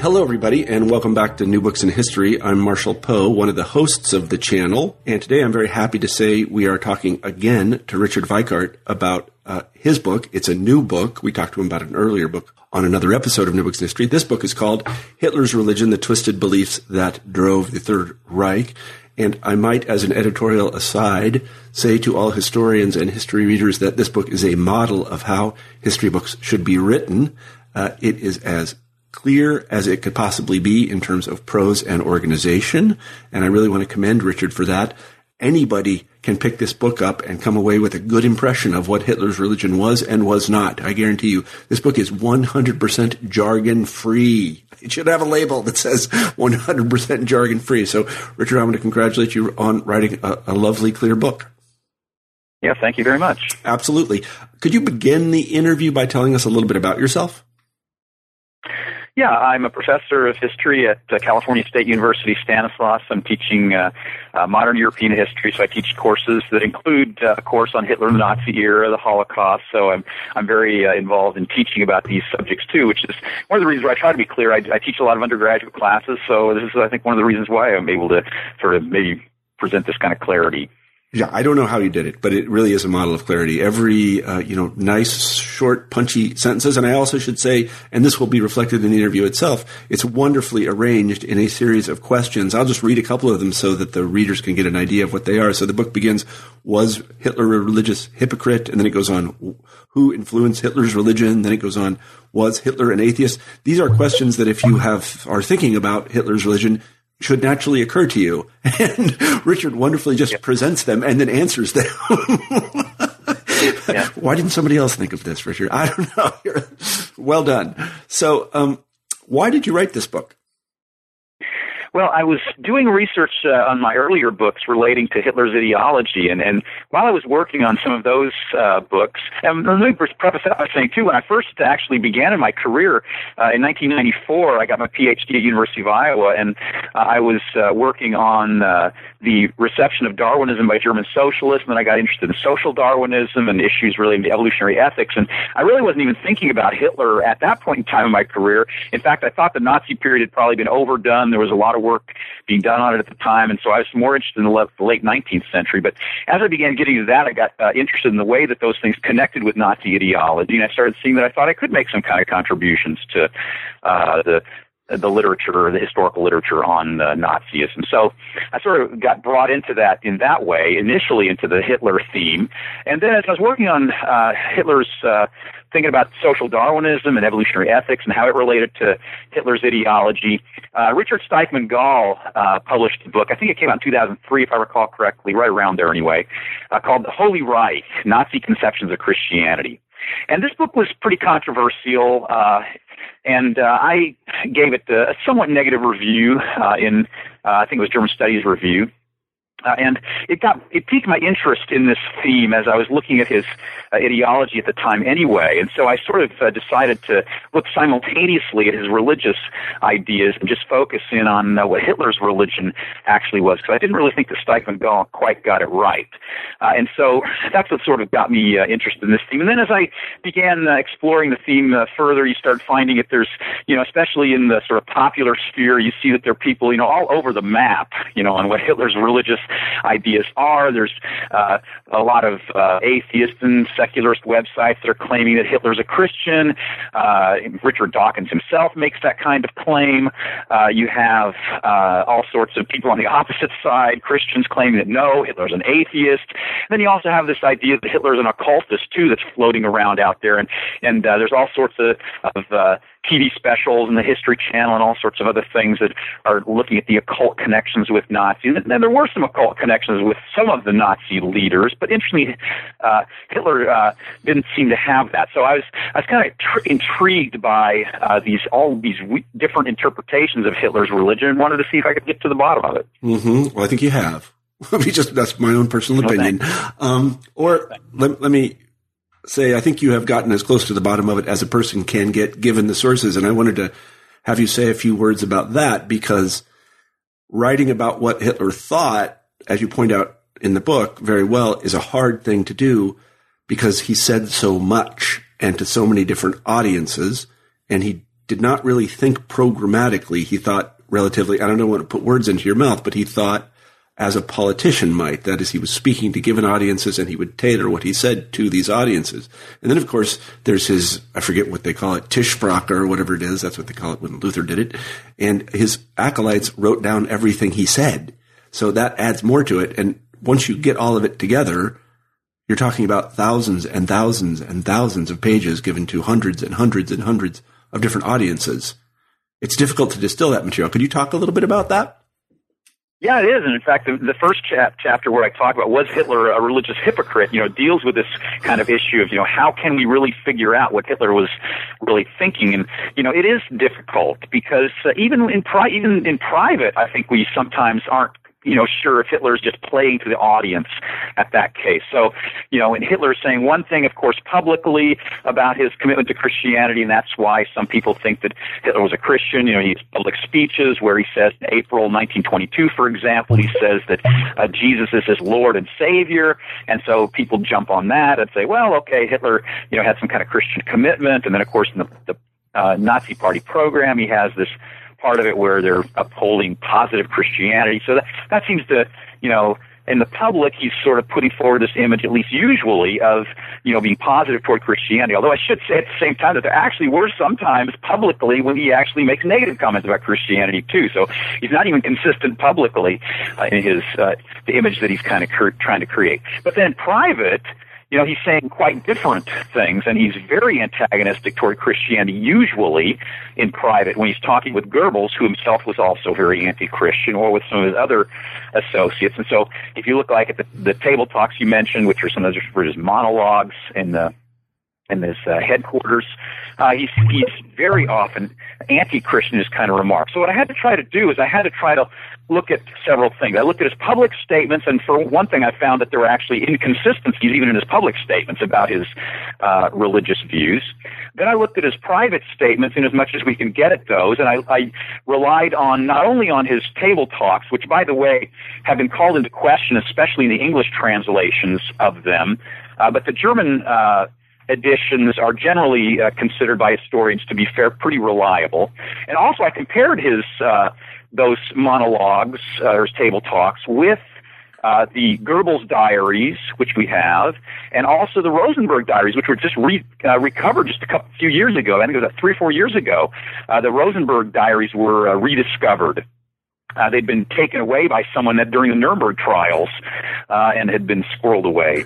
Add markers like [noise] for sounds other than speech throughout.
Hello, everybody, and welcome back to New Books in History. I'm Marshall Poe, one of the hosts of the channel, and today I'm very happy to say we are talking again to Richard Weikart about uh, his book. It's a new book. We talked to him about an earlier book on another episode of New Books in History. This book is called Hitler's Religion, the Twisted Beliefs That Drove the Third Reich. And I might, as an editorial aside, say to all historians and history readers that this book is a model of how history books should be written. Uh, it is as clear as it could possibly be in terms of prose and organization. And I really want to commend Richard for that. Anybody can pick this book up and come away with a good impression of what Hitler's religion was and was not. I guarantee you, this book is 100% jargon free. It should have a label that says 100% jargon free. So, Richard, I want to congratulate you on writing a, a lovely, clear book. Yeah, thank you very much. Absolutely. Could you begin the interview by telling us a little bit about yourself? Yeah, I'm a professor of history at uh, California State University Stanislaus. I'm teaching uh, uh, modern European history, so I teach courses that include uh, a course on Hitler and the Nazi era, the Holocaust. So I'm I'm very uh, involved in teaching about these subjects too, which is one of the reasons why I try to be clear. I, I teach a lot of undergraduate classes, so this is I think one of the reasons why I'm able to sort of maybe present this kind of clarity. Yeah, I don't know how you did it, but it really is a model of clarity. Every, uh, you know, nice, short, punchy sentences. And I also should say, and this will be reflected in the interview itself, it's wonderfully arranged in a series of questions. I'll just read a couple of them so that the readers can get an idea of what they are. So the book begins, was Hitler a religious hypocrite? And then it goes on, who influenced Hitler's religion? Then it goes on, was Hitler an atheist? These are questions that if you have, are thinking about Hitler's religion, should naturally occur to you. [laughs] And Richard wonderfully just yep. presents them and then answers them. yeah. [laughs] Why didn't somebody else think of this, Richard? I don't know. [laughs] well done. So, um, why did you write this book? Well, I was doing research uh, on my earlier books relating to Hitler's ideology, and, and while I was working on some of those uh, books, and let me preface that by saying, too, when I first actually began in my career uh, in 1994, I got my PhD at University of Iowa, and uh, I was uh, working on uh, the reception of Darwinism by German socialists, and then I got interested in social Darwinism and issues relating to evolutionary ethics, and I really wasn't even thinking about Hitler at that point in time in my career. In fact, I thought the Nazi period had probably been overdone. There was a lot of work being done on it at the time, and so I was more interested in the late 19th century. But as I began getting to that, I got uh, interested in the way that those things connected with Nazi ideology, and I started seeing that I thought I could make some kind of contributions to uh, the the literature, the historical literature on uh, Nazism. So I sort of got brought into that in that way, initially into the Hitler theme. And then as I was working on uh, Hitler's uh, thinking about social Darwinism and evolutionary ethics and how it related to Hitler's ideology. Uh, Richard Steigmann-Gall uh, published a book, I think it came out in 2003, if I recall correctly, right around there anyway, uh, called The Holy Reich Nazi Conceptions of Christianity. And this book was pretty controversial, uh, and uh, I gave it a somewhat negative review uh, in, uh, I think it was German Studies Review. Uh, and it got it piqued my interest in this theme as I was looking at his uh, ideology at the time anyway, and so I sort of uh, decided to look simultaneously at his religious ideas and just focus in on uh, what Hitler's religion actually was, because I didn't really think that Steigmann-Gall quite got it right, uh, and so [laughs] that's what sort of got me uh, interested in this theme. And then as I began exploring the theme further, you start finding that there's, you know, especially in the sort of popular sphere, you see that there are people, you know, all over the map, you know, on what Hitler's religious ideas are. There's uh, a lot of uh, atheist and secularist websites that are claiming that Hitler's a Christian. Uh, Richard Dawkins himself makes that kind of claim. Uh, you have uh, all sorts of people on the opposite side, Christians claiming that no, Hitler's an atheist. And then you also have this idea that Hitler's an occultist too, that's floating around out there, and and uh, there's all sorts of, of uh, TV specials and the History Channel and all sorts of other things that are looking at the occult connections with Nazis. And there were some occult connections with some of the Nazi leaders, but interestingly, uh, Hitler uh, didn't seem to have that. So I was I was kind of tr- intrigued by uh, these all these w- different interpretations of Hitler's religion and wanted to see if I could get to the bottom of it. Mm-hmm. Well, I think you have. [laughs] just that's my own personal opinion. Um, or let, let me say, I think you have gotten as close to the bottom of it as a person can get given the sources. And I wanted to have you say a few words about that because writing about what Hitler thought, as you point out in the book very well, is a hard thing to do because he said so much and to so many different audiences. And he did not really think programmatically. He thought relatively, I don't know want to put words into your mouth, but he thought as a politician might. That is, he was speaking to given audiences and he would tailor what he said to these audiences. And then, of course, there's his, I forget what they call it, Tischsprache or whatever it is. That's what they call it when Luther did it. And his acolytes wrote down everything he said. So that adds more to it. And once you get all of it together, you're talking about thousands and thousands and thousands of pages given to hundreds and hundreds and hundreds of different audiences. It's difficult to distill that material. Could you talk a little bit about that? Yeah, it is. And in fact, the, the first chap, chapter where I talk about was Hitler a religious hypocrite, you know, deals with this kind of issue of, you know, how can we really figure out what Hitler was really thinking? And, you know, it is difficult because uh, even in pri- even in private, I think we sometimes aren't you know, sure if Hitler's just playing to the audience at that case. So, you know, and Hitler's saying one thing, of course, publicly about his commitment to Christianity, and that's why some people think that Hitler was a Christian. You know, he has public speeches where he says, in April 1922, for example, he says that uh, Jesus is his Lord and Savior, and so people jump on that and say, well, okay, Hitler, you know, had some kind of Christian commitment, and then, of course, in the, the uh, Nazi Party program, he has this part of it where they're upholding positive Christianity. So that that seems to, you know, in the public, he's sort of putting forward this image, at least usually, of you know being positive toward Christianity. Although I should say at the same time that there actually were sometimes publicly when he actually makes negative comments about Christianity too. So he's not even consistent publicly uh, in his uh, the image that he's kind of cur- trying to create. But then private, you know, he's saying quite different things, and he's very antagonistic toward Christianity, usually in private, when he's talking with Goebbels, who himself was also very anti-Christian, or with some of his other associates. And so, if you look like at the, the table talks you mentioned, which are some of those referred as monologues in the in his uh, headquarters. Uh, he's, he's very often anti-Christian, his kind of remarks. So what I had to try to do is I had to try to look at several things. I looked at his public statements, and for one thing, I found that there were actually inconsistencies even in his public statements about his uh, religious views. Then I looked at his private statements, in as much as we can get at those, and I, I relied on not only on his table talks, which, by the way, have been called into question, especially in the English translations of them, uh, but the German uh, editions are generally uh, considered by historians to be fair, pretty reliable. And also, I compared his uh, those monologues uh, or his table talks with uh, the Goebbels diaries, which we have, and also the Rosenberg diaries, which were just re- uh, recovered just a couple few years ago. I think it was uh, three or four years ago. Uh, the Rosenberg diaries were uh, rediscovered. Uh, they'd been taken away by someone that during the Nuremberg trials uh, and had been squirreled away.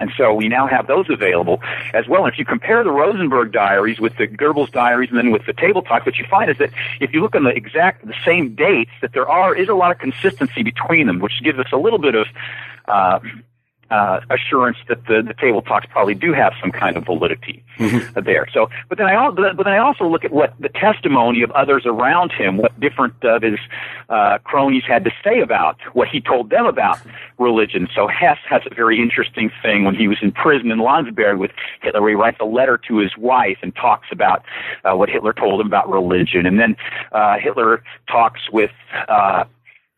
And so we now have those available as well. And if you compare the Rosenberg diaries with the Goebbels diaries and then with the table talk, what you find is that if you look on the exact, the same dates, that there are, is a lot of consistency between them, which gives us a little bit of, uh, uh, assurance that the, the table talks probably do have some kind of validity mm-hmm. there. So, but then I also, but then I also look at what the testimony of others around him, what different of his uh, cronies had to say about what he told them about religion. So Hess has a very interesting thing when he was in prison in Landsberg with Hitler. Where he writes a letter to his wife and talks about uh, what Hitler told him about religion, and then uh, Hitler talks with.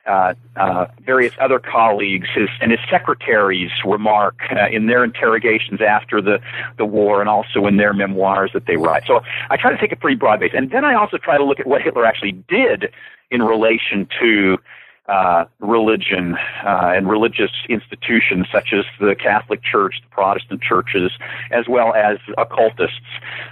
Uh, uh, various other colleagues his, and his secretaries remark uh, in their interrogations after the, the war and also in their memoirs that they write. So I try to take a pretty broad base. And then I also try to look at what Hitler actually did in relation to uh, religion uh, and religious institutions such as the Catholic Church, the Protestant churches, as well as occultists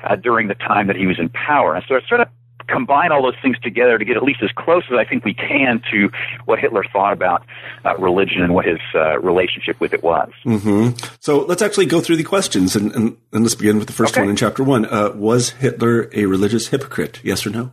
uh, during the time that he was in power. And so I sort of combine all those things together to get at least as close as I think we can to what Hitler thought about uh, religion and what his uh, relationship with it was. Mm-hmm. So let's actually go through the questions and, and, and let's begin with the first okay. one in chapter one. Uh, was Hitler a religious hypocrite? Yes or no?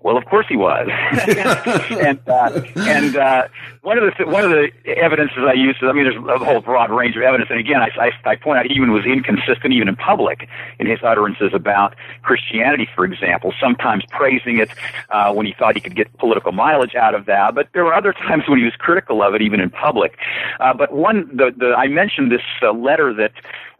Well, of course he was, [laughs] and uh, and uh, one of the one of the evidences I use. I mean, there's a whole broad range of evidence, and again, I, I, I point out he even was inconsistent, even in public, in his utterances about Christianity, for example. Sometimes praising it uh, when he thought he could get political mileage out of that, but there were other times when he was critical of it, even in public. Uh, but one, the, the I mentioned this uh, letter that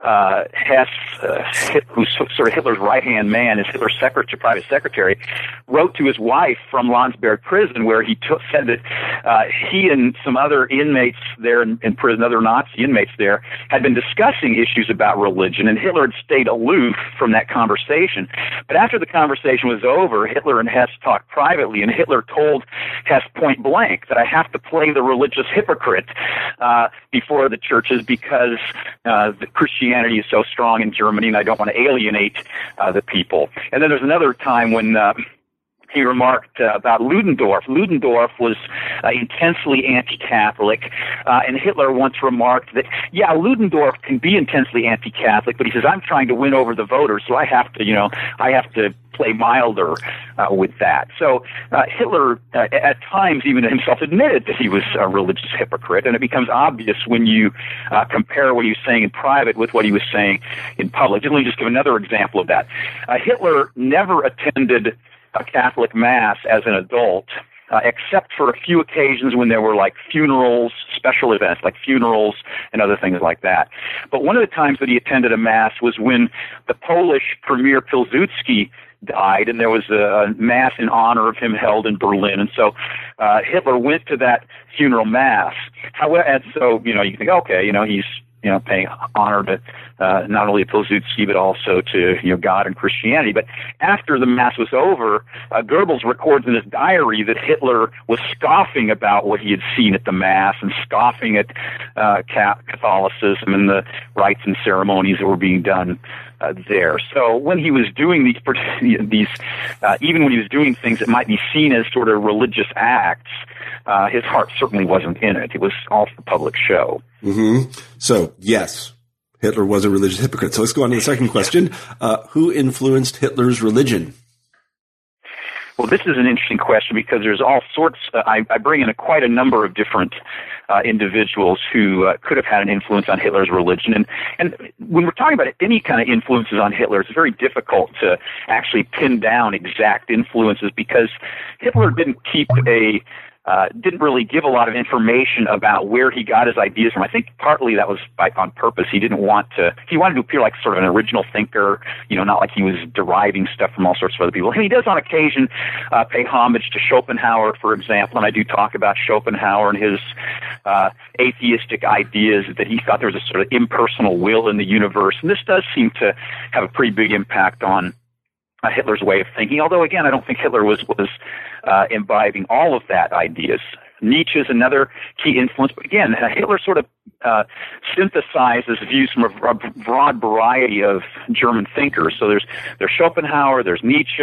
uh, Hess, uh, who's sort of Hitler's right hand man, is Hitler's secretary, private secretary, wrote to his wife from Landsberg prison, where he took, said that uh, he and some other inmates there in, in prison, other Nazi inmates there, had been discussing issues about religion, and Hitler had stayed aloof from that conversation. But after the conversation was over, Hitler and Hess talked privately, and Hitler told Hess point blank that I have to play the religious hypocrite uh, before the churches because uh, the Christian Christianity is so strong in Germany, and I don't want to alienate uh, the people. And then there's another time when. Uh, he remarked uh, about Ludendorff. Ludendorff was uh, intensely anti-Catholic, uh, and Hitler once remarked that, yeah, Ludendorff can be intensely anti-Catholic, but he says I'm trying to win over the voters, so I have to, you know, I have to play milder uh, with that. So uh, Hitler, uh, at times, even himself admitted that he was a religious hypocrite, and it becomes obvious when you uh, compare what he was saying in private with what he was saying in public. Let me just give another example of that. Uh, Hitler never attended a Catholic Mass as an adult. Uh, except for a few occasions when there were like funerals, special events like funerals and other things like that. But one of the times that he attended a mass was when the Polish premier Pilsudski died, and there was a, mass in honor of him held in Berlin. And so uh, Hitler went to that funeral mass. However, and so you know you think, okay, you know he's you know, paying honor to uh, not only Pilsudski but also to you know God and Christianity. But after the mass was over, uh, Goebbels records in his diary that Hitler was scoffing about what he had seen at the mass and scoffing at uh, Catholicism and the rites and ceremonies that were being done uh, there. So when he was doing these, [laughs] these uh, even when he was doing things that might be seen as sort of religious acts, uh, his heart certainly wasn't in it. It was all for public show. Mm-hmm. So yes, Hitler was a religious hypocrite. So let's go on to the second question: uh, Who influenced Hitler's religion? Well, this is an interesting question because there's all sorts. Uh, I, I, bring in a, quite a number of different uh, individuals who uh, could have had an influence on Hitler's religion, and and when we're talking about any kind of influences on Hitler, it's very difficult to actually pin down exact influences because Hitler didn't keep a uh, didn't really give a lot of information about where he got his ideas from. I think partly that was by, on purpose. He didn't want to. He wanted to appear like sort of an original thinker, you know, not like he was deriving stuff from all sorts of other people. And he does on occasion uh, pay homage to Schopenhauer, for example. And I do talk about Schopenhauer and his uh, atheistic ideas that he thought there was a sort of impersonal will in the universe. And this does seem to have a pretty big impact on uh, Hitler's way of thinking. Although, again, I don't think Hitler was was uh, imbibing all of that ideas. Nietzsche is another key influence, but again, Hitler sort of uh, synthesizes views from a, a, broad variety of German thinkers. So there's there's Schopenhauer, there's Nietzsche,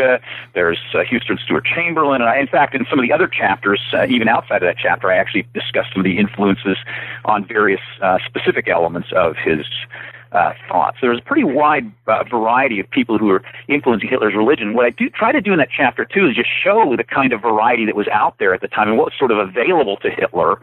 there's uh, Houston Stewart Chamberlain, and I, in fact, in some of the other chapters, uh, even outside of that chapter, I actually discuss some of the influences on various uh, specific elements of his uh, thoughts. There's a pretty wide uh, variety of people who are influencing Hitler's religion. What I do try to do in that chapter too is just show the kind of variety that was out there at the time and what was sort of available to Hitler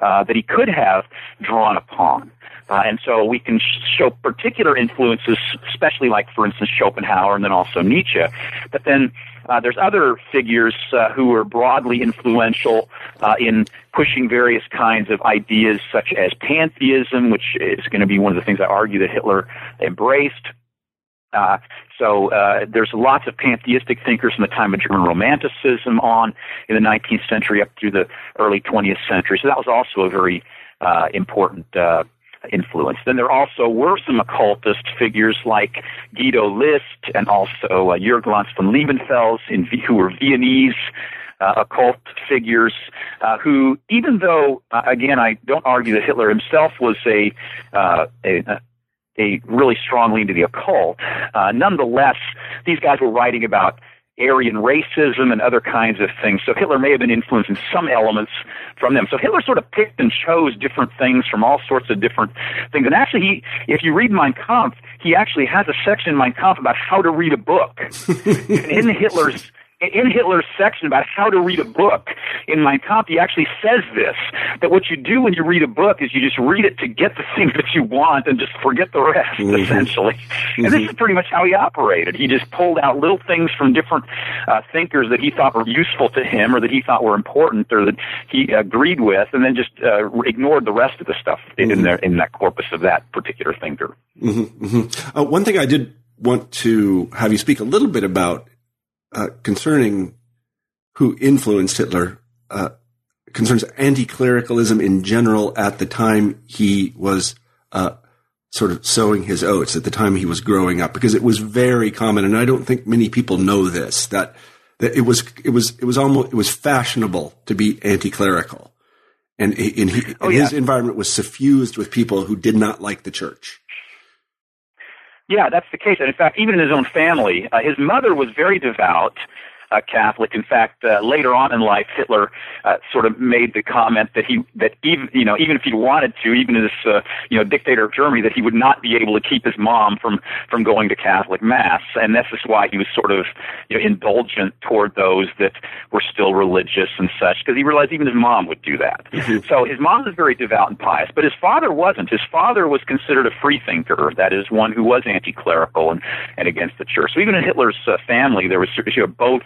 uh, that he could have drawn upon. Uh, and so we can sh- show particular influences, especially like, for instance, Schopenhauer and then also Nietzsche. But then uh, there's other figures uh, who were broadly influential uh, in pushing various kinds of ideas, such as pantheism, which is going to be one of the things I argue that Hitler embraced. Uh, so uh, there's lots of pantheistic thinkers from the time of German Romanticism on in the 19th century up through the early 20th century. So that was also a very uh, important uh, influence. Then there also were some occultist figures like Guido List and also uh, Jörg von Liebenfels, in, who were Viennese uh, occult figures uh, who, even though, uh, again, I don't argue that Hitler himself was a, uh, a, a really strong lean to the occult, uh, nonetheless, these guys were writing about Aryan racism and other kinds of things. So Hitler may have been influencing some elements from them. So Hitler sort of picked and chose different things from all sorts of different things. And actually, he, if you read Mein Kampf, he actually has a section in Mein Kampf about how to read a book. [laughs] And in Hitler's in Hitler's section about how to read a book in Mein Kampf, he actually says this, that what you do when you read a book is you just read it to get the [laughs] things that you want and just forget the rest, mm-hmm. essentially. Mm-hmm. And this is pretty much how he operated. He just pulled out little things from different uh, thinkers that he thought were useful to him or that he thought were important or that he agreed with and then just uh, ignored the rest of the stuff mm-hmm. in, there, in that corpus of that particular thinker. Mm-hmm. mm-hmm. Uh, one thing I did want to have you speak a little bit about uh, concerning who influenced Hitler uh, concerns anti-clericalism in general at the time he was uh, sort of sowing his oats at the time he was growing up because it was very common and I don't think many people know this that that it was it was it was almost it was fashionable to be anti-clerical and, and, he, oh, yeah. his environment was suffused with people who did not like the church yeah, that's the case. And in fact, even in his own family, uh, his mother was very devout uh, Catholic. In fact, uh, later on in life, Hitler uh, sort of made the comment that he that even you know even if he wanted to, even as uh, you know dictator of Germany, that he would not be able to keep his mom from from going to Catholic mass, and this is why he was sort of you know indulgent toward those that were still religious and such, because he realized even his mom would do that. Mm-hmm. So his mom was very devout and pious, but his father wasn't. His father was considered a free thinker, that is, one who was anti-clerical and and against the church. So even in Hitler's uh, family, there was you know both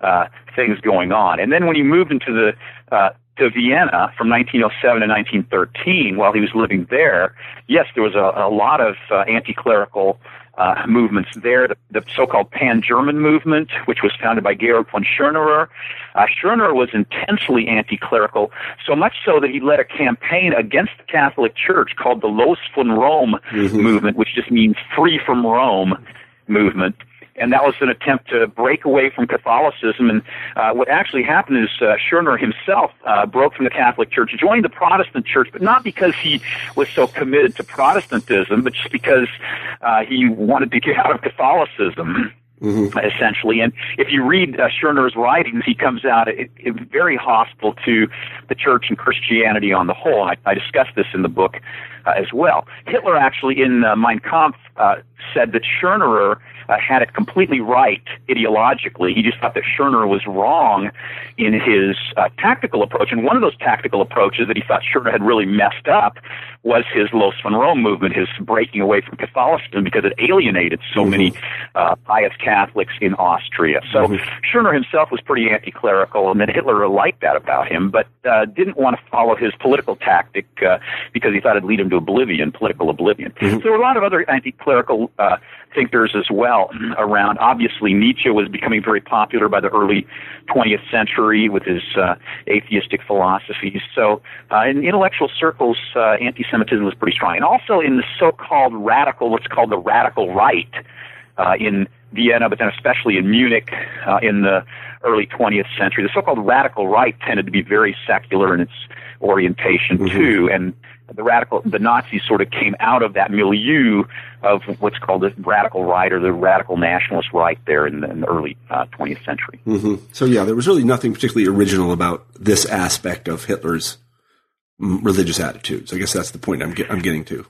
uh, things going on. And then when he moved into the uh, to Vienna from 1907 to 1913, while he was living there, yes, there was a, a lot of uh, anti-clerical uh, movements there. The, the so-called Pan-German movement, which was founded by Georg von Schonerer. Uh, Schonerer was intensely anti-clerical, so much so that he led a campaign against the Catholic Church called the Los von Rome mm-hmm. movement, which just means free from Rome movement and that was an attempt to break away from Catholicism. And uh, what actually happened is uh, himself uh, broke from the Catholic Church, joined the Protestant Church, but not because he was so committed to Protestantism, but just because uh, he wanted to get out of Catholicism. Mm-hmm. essentially. And if you read uh, writings, he comes out it, it, very hostile to the church and Christianity on the whole. I, I discuss this in the book uh, as well. Hitler actually in uh, Mein Kampf uh, said that Schonerer uh, had it completely right ideologically. He just thought that Schonerer was wrong in his uh, tactical approach. And one of those tactical approaches that he thought Schonerer had really messed up was his Los von Rome movement, his breaking away from Catholicism because it alienated so mm-hmm. many uh, pious Catholics in Austria. So mm-hmm. Schonerer himself was pretty anti-clerical, and then Hitler liked that about him, but uh, didn't want to follow his political tactic uh, because he thought it'd lead him to oblivion, political oblivion. Mm-hmm. So there were a lot of other anti-clerical uh, thinkers as well around. Obviously, Nietzsche was becoming very popular by the early 20th century with his uh, atheistic philosophies. So, uh, in intellectual circles, uh, anti-Semitism was pretty strong, and also in the so-called radical, what's called the radical right, uh, in Vienna, but then especially in Munich uh, in the early 20th century. The so-called radical right tended to be very secular in its orientation mm-hmm. too, and the radical, the Nazis sort of came out of that milieu of what's called the radical right or the radical nationalist right there in the, in the early uh, 20th century. Mm-hmm. So yeah, there was really nothing particularly original about this aspect of Hitler's mm, religious attitudes. I guess that's the point I'm, get, I'm getting to.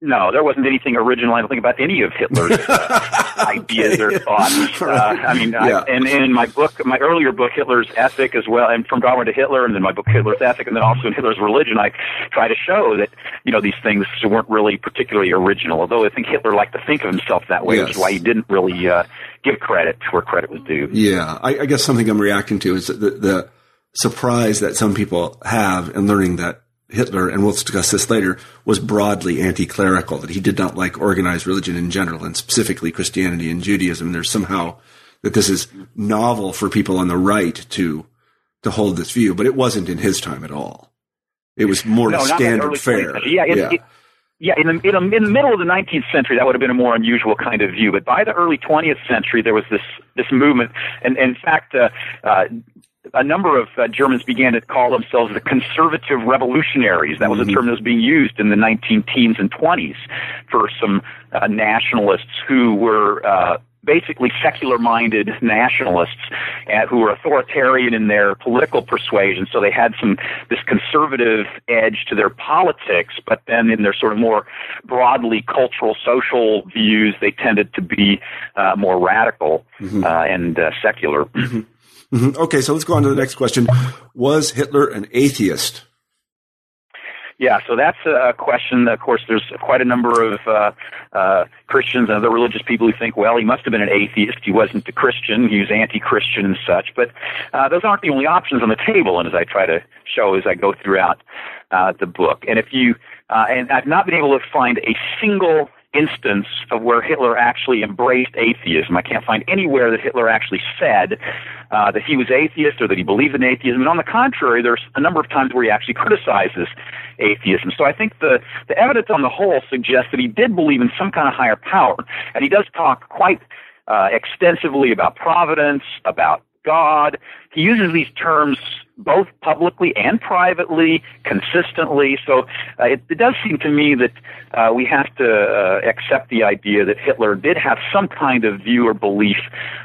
No, there wasn't anything original. I don't think about any of Hitler's uh, [laughs] [laughs] ideas or thoughts. [laughs] Uh, I mean, yeah. I, and, and in my book, my earlier book, Hitler's Ethic, as well, and from Darwin to Hitler, and then my book, Hitler's Ethic, and then also in Hitler's Religion, I try to show that you know these things weren't really particularly original. Although I think Hitler liked to think of himself that way, yes. which is why he didn't really uh, give credit where credit was due. Yeah, I, I guess something I'm reacting to is the, the surprise that some people have in learning that Hitler, and we'll discuss this later, was broadly anti-clerical, that he did not like organized religion in general, and specifically Christianity and Judaism. There's somehow that this is novel for people on the right to to hold this view, but it wasn't in his time at all. It was more no, standard fare. Yeah, it, yeah. It, yeah, in the, in the in the middle of the 19th century, that would have been a more unusual kind of view. But by the early 20th century, there was this this movement, and, and in fact, uh, uh, a number of uh, Germans began to call themselves the conservative revolutionaries. That was a mm-hmm. term that was being used in the 19 teens and 20s for some uh, nationalists who were uh, basically secular-minded nationalists uh, who were authoritarian in their political persuasion. So they had some this conservative edge to their politics, but then in their sort of more broadly cultural, social views, they tended to be uh, more radical mm-hmm. uh, and uh, secular. Mm-hmm. Mm-hmm. Okay, so let's go on to the next question. Was Hitler an atheist? Yeah, so that's a question. Of course, there's quite a number of uh, uh, Christians and other religious people who think, well, he must have been an atheist. He wasn't a Christian. He was anti-Christian and such. But uh, those aren't the only options on the table, and as I try to show as I go throughout uh, the book. And if you, uh, and I've not been able to find a single instance of where Hitler actually embraced atheism. I can't find anywhere that Hitler actually said uh, that he was atheist or that he believed in atheism. And on the contrary, there's a number of times where he actually criticizes atheism. So I think the, the evidence on the whole suggests that he did believe in some kind of higher power. And he does talk quite uh, extensively about providence, about God. He uses these terms both publicly and privately, consistently. So uh, it, it, does seem to me that uh, we have to uh, accept the idea that Hitler did have some kind of view or belief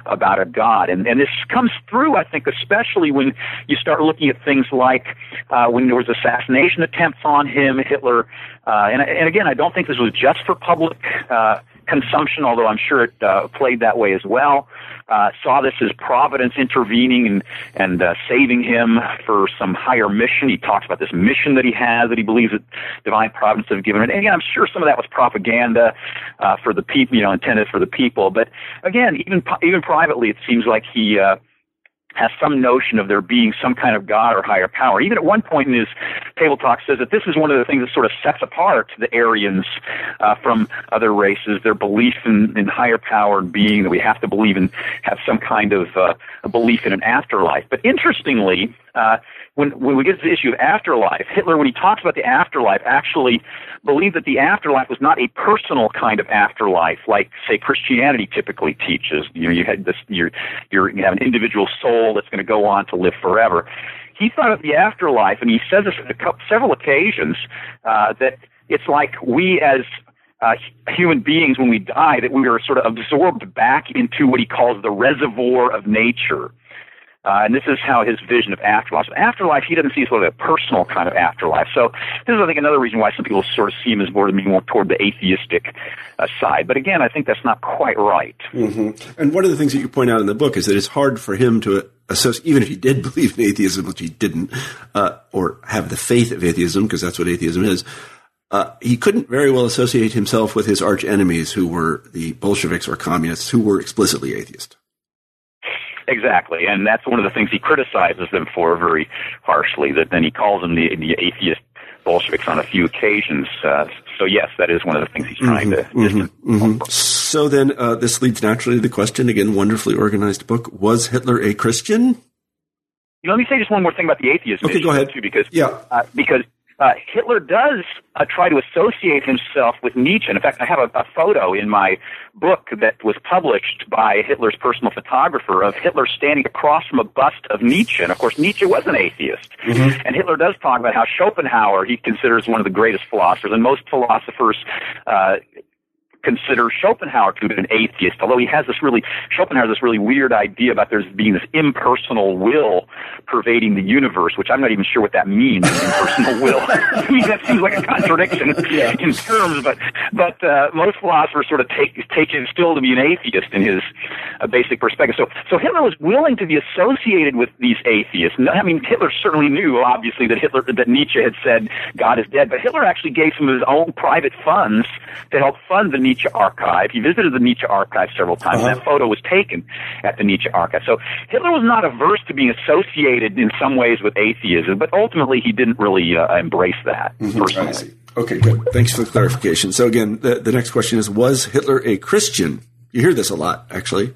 about a God. And, and this comes through, I think, especially when you start looking at things like uh, when there was assassination attempts on him, Hitler, uh, and, and again, I don't think this was just for public uh, consumption, although I'm sure it uh, played that way as well. Uh, saw this as providence intervening and and uh, saving him for some higher mission. He talks about this mission that he has that he believes that divine providence have given. And again, I'm sure some of that was propaganda uh, for the people, you know, intended for the people. But again, even even privately, it seems like he. Uh, has some notion of there being some kind of God or higher power. Even at one point in his table talk says that this is one of the things that sort of sets apart the Aryans uh, from other races, their belief in, in higher power and being, that we have to believe in, have some kind of uh, a belief in an afterlife. But interestingly, uh, when, when we get to the issue of afterlife, Hitler, when he talks about the afterlife, actually believed that the afterlife was not a personal kind of afterlife, like say Christianity typically teaches. You know, you had this, you're, you're, you have an individual soul that's going to go on to live forever. He thought of the afterlife, and he says this on a couple, several occasions uh, that it's like we as uh, human beings when we die that we are sort of absorbed back into what he calls the reservoir of nature. Uh, and this is how his vision of afterlife. So afterlife, he doesn't see as sort of a personal kind of afterlife. So this is, I think, another reason why some people sort of see him as more, more toward the atheistic uh, side. But again, I think that's not quite right. Mm-hmm. And one of the things that you point out in the book is that it's hard for him to associate, even if he did [laughs] believe in atheism, which he didn't, uh, or have the faith of atheism, because that's what atheism is. Uh, he couldn't very well associate himself with his arch enemies, who were the Bolsheviks or communists, who were explicitly atheist. Exactly, and that's one of the things he criticizes them for very harshly. That then he calls them the, the atheist Bolsheviks on a few occasions. Uh, so yes, that is one of the things he's trying mm-hmm, to. Mm-hmm, mm-hmm. So then, uh, this leads naturally to the question again. Wonderfully organized book. Was Hitler a Christian? You know, let me say just one more thing about the atheism. Okay, go ahead. Too, because yeah, uh, because uh, Hitler does uh, try to associate himself with Nietzsche. In fact, I have a, a, photo in my book that was published by Hitler's personal photographer of Hitler standing across from a bust of Nietzsche. And of course, Nietzsche was an atheist. Mm-hmm. And Hitler does talk about how Schopenhauer he considers one of the greatest philosophers, and most philosophers uh, consider Schopenhauer to have been an atheist, although he has this really, Schopenhauer has this really weird idea about there's being this impersonal will pervading the universe, which I'm not even sure what that means, impersonal will. [laughs] I mean, that seems like a contradiction yeah. in terms, but, but, uh, most philosophers sort of take, take him still to be an atheist in his uh, basic perspective. So, so Hitler was willing to be associated with these atheists. I mean, Hitler certainly knew, obviously, that Hitler, that Nietzsche had said God is dead, but Hitler actually gave some of his own private funds to help fund the Nietzsche archive. He visited the Nietzsche archive several times, uh-huh. and that photo was taken at the Nietzsche archive. So Hitler was not averse to being associated in some ways with atheism, but ultimately he didn't really uh, embrace that mm-hmm. personally. Okay, good. Thanks for the clarification. So again, the, the next question is: Was Hitler a Christian? You hear this a lot, actually.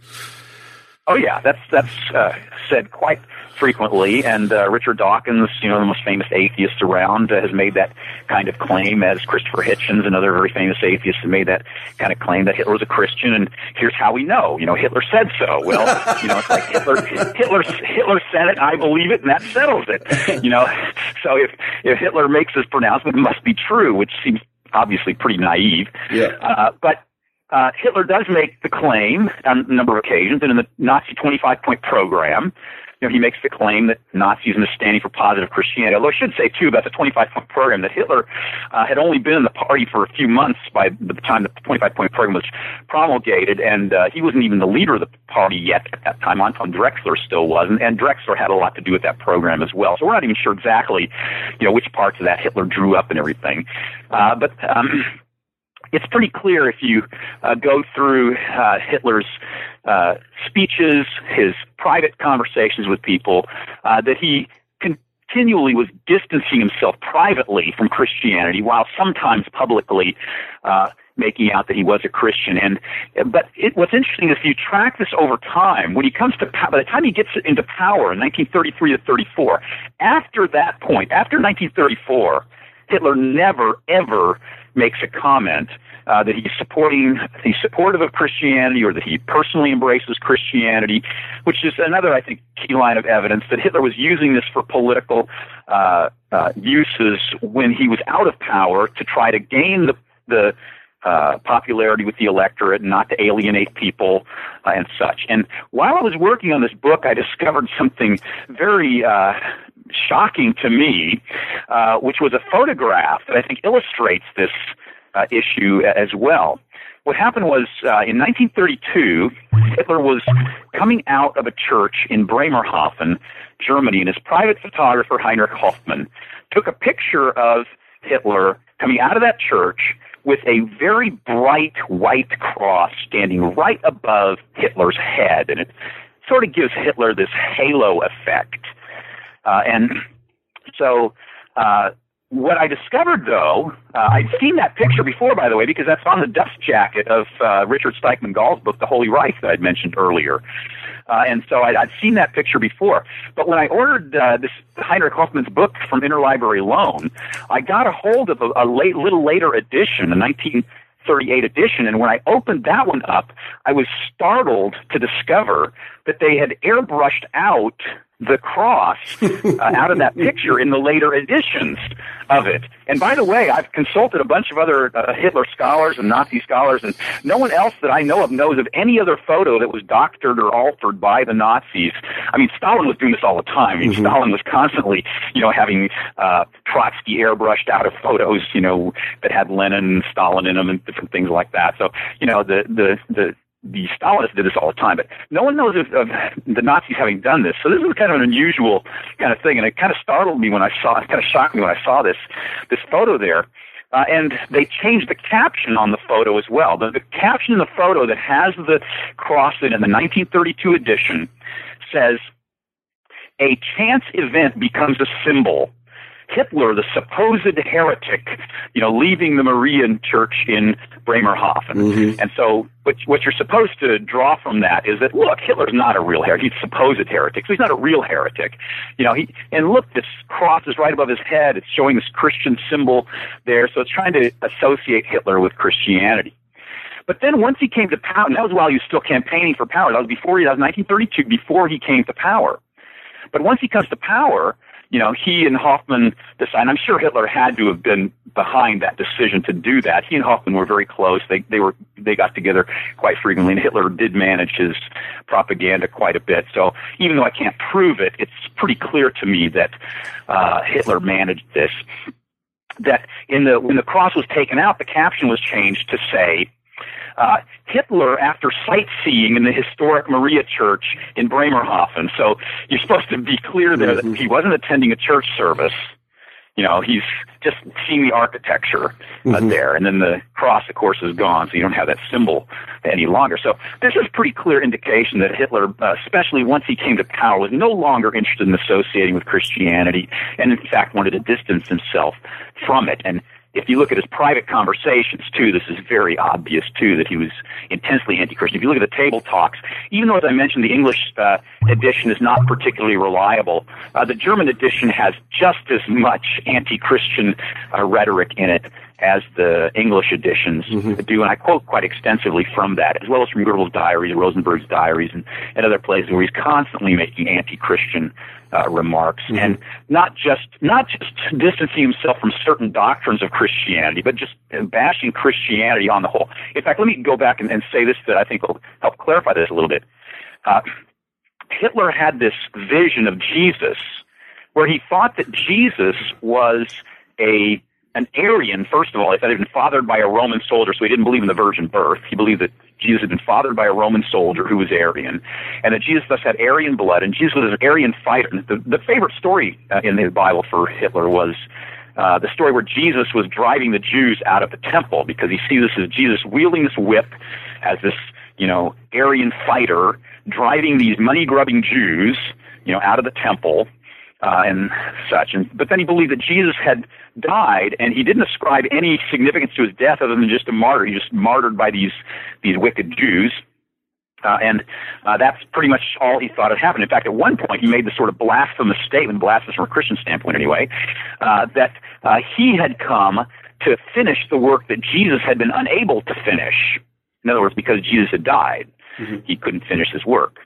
Oh yeah, that's that's uh, said quite frequently, and uh, Richard Dawkins, you know, the most famous atheist around, uh, has made that kind of claim, as Christopher Hitchens, another very famous atheist, has made that kind of claim that Hitler was a Christian, and here's how we know. You know, Hitler said so. Well, [laughs] you know, it's like Hitler, Hitler, Hitler said it, I believe it, and that settles it. You know, [laughs] so if if Hitler makes this pronouncement, it must be true, which seems obviously pretty naive. Yeah. Uh, but uh, Hitler does make the claim on a number of occasions, and in the Nazi 25 point program, you know, he makes the claim that Nazism is standing for positive Christianity. Although I should say too about the 25 point program that Hitler uh, had only been in the party for a few months by the time the 25 point program was promulgated, and uh, he wasn't even the leader of the party yet at that time. Anton Drexler still was, and, and Drexler had a lot to do with that program as well. So we're not even sure exactly, you know, which parts of that Hitler drew up and everything. Uh, but um, it's pretty clear if you uh, go through uh, Hitler's uh, speeches, his private conversations with people, uh, that he continually was distancing himself privately from Christianity, while sometimes publicly uh, making out that he was a Christian. And but it, what's interesting is if you track this over time, when he comes to by the time he gets into power in 1933 to 34, after that point, after 1934, Hitler never ever makes a comment uh, that he's supporting, he's supportive of Christianity or that he personally embraces Christianity, which is another, I think, key line of evidence that Hitler was using this for political uh, uh, uses when he was out of power to try to gain the, the uh, popularity with the electorate, and not to alienate people uh, and such. And while I was working on this book, I discovered something very uh, shocking to me, uh, which was a photograph that I think illustrates this uh, issue as well. What happened was uh, in 1932, Hitler was coming out of a church in Bremerhaven, Germany, and his private photographer, Heinrich Hoffmann, took a picture of Hitler coming out of that church with a very bright white cross standing right above Hitler's head. And it sort of gives Hitler this halo effect. Uh, and so uh, what I discovered, though, uh, I'd seen that picture before, by the way, because that's on the dust jacket of uh, Richard Steigmann-Gall's book, The Holy Reich, that I'd mentioned earlier. Uh, and so I'd, I'd seen that picture before. But when I ordered uh, this Heinrich Hoffmann's book from Interlibrary Loan, I got a hold of a, a late, little later edition, a 1938 edition. And when I opened that one up, I was startled to discover that they had airbrushed out the cross [laughs] uh, out of that picture in the later editions of it. And by the way, I've consulted a bunch of other uh, Hitler scholars and Nazi scholars, and no one else that I know of knows of any other photo that was doctored or altered by the Nazis. I mean, Stalin was doing this all the time. I mean, mm-hmm. Stalin was constantly, you know, having uh, Trotsky airbrushed out of photos, you know, that had Lenin and Stalin in them and different things like that. So, you know, the the the the Stalinists did this all the time, but no one knows of, of the Nazis having done this. So this is kind of an unusual kind of thing, and it kind of startled me when I saw. It kind of shocked me when I saw this this photo there. Uh, and they changed the caption on the photo as well. The, the caption in the photo that has the cross in, in the 1932 edition says, "A chance event becomes a symbol." Hitler, the supposed heretic, you know, leaving the Marian Church in Bremerhaven. Mm-hmm. And so, what, what you're supposed to draw from that is that look, Hitler's not a real heretic. He's a supposed heretic, so he's not a real heretic. You know, he and look, this cross is right above his head. It's showing this Christian symbol there, so it's trying to associate Hitler with Christianity. But then once he came to power, and that was while he was still campaigning for power. That was before he, that was 1932, before he came to power. But once he comes to power, you know, he and Hoffmann decided. I'm sure Hitler had to have been behind that decision to do that. He and Hoffmann were very close. They they were they got together quite frequently, and Hitler did manage his propaganda quite a bit. So even though I can't prove it, it's pretty clear to me that uh, Hitler managed this. That in the when the cross was taken out, the caption was changed to say uh, Hitler after sightseeing in the historic Maria Church in Bremerhaven. So you're supposed to be clear there mm-hmm. that he wasn't attending a church service. You know, he's just seeing the architecture uh, mm-hmm. there, and then the cross, of course, is gone, so you don't have that symbol any longer. So this is pretty clear indication that Hitler, uh, especially once he came to power, was no longer interested in associating with Christianity, and in fact wanted to distance himself from it. And if you look at his private conversations too, this is very obvious too that he was intensely anti-Christian. If you look at the table talks, even though as I mentioned the English uh, edition is not particularly reliable, uh, the German edition has just as much anti-Christian uh, rhetoric in it as the English editions mm-hmm. do, and I quote quite extensively from that, as well as from Goebbels' diaries, Rosenberg's diaries, and, and other places where he's constantly making anti-Christian uh, remarks, mm-hmm. and not just not just distancing himself from certain doctrines of Christianity, but just bashing Christianity on the whole. In fact, let me go back and, and say this that I think will help clarify this a little bit. Uh, Hitler had this vision of Jesus where he thought that Jesus was a an Aryan, first of all, he said he'd been fathered by a Roman soldier, so he didn't believe in the virgin birth. He believed that Jesus had been fathered by a Roman soldier who was Aryan, and that Jesus thus had Aryan blood, and Jesus was an Aryan fighter. The, the favorite story uh, in the Bible for Hitler was uh, the story where Jesus was driving the Jews out of the temple because he sees this as Jesus wielding this whip as this, you know, Aryan fighter driving these money grubbing Jews, you know, out of the temple uh, and such. And but then he believed that Jesus had died, and he didn't ascribe any significance to his death other than just a martyr. He just martyred by these these wicked Jews. Uh, and uh, that's pretty much all he thought had happened. In fact, at one point, he made this sort of blasphemous statement, blasphemous from a Christian standpoint anyway, uh, that uh, he had come to finish the work that Jesus had been unable to finish. In other words, because Jesus had died, mm-hmm. he couldn't finish his work.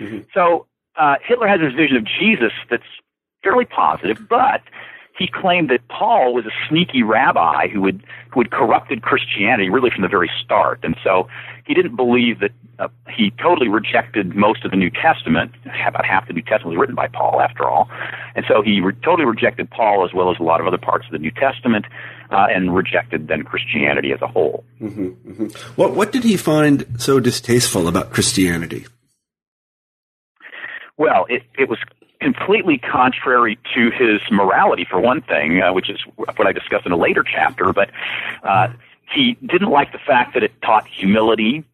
Mm-hmm. So uh, Hitler has this vision of Jesus that's fairly positive, but he claimed that Paul was a sneaky rabbi who had who had corrupted Christianity really from the very start, and so he didn't believe that uh, he totally rejected most of the New Testament. About half the New Testament was written by Paul, after all, and so he re- totally rejected Paul as well as a lot of other parts of the New Testament, uh, and rejected then Christianity as a whole. Mm-hmm, mm-hmm. What what did he find so distasteful about Christianity? Well, it, it was completely contrary to his morality, for one thing, uh, which is what I discussed in a later chapter. But uh, he didn't like the fact that it taught humility,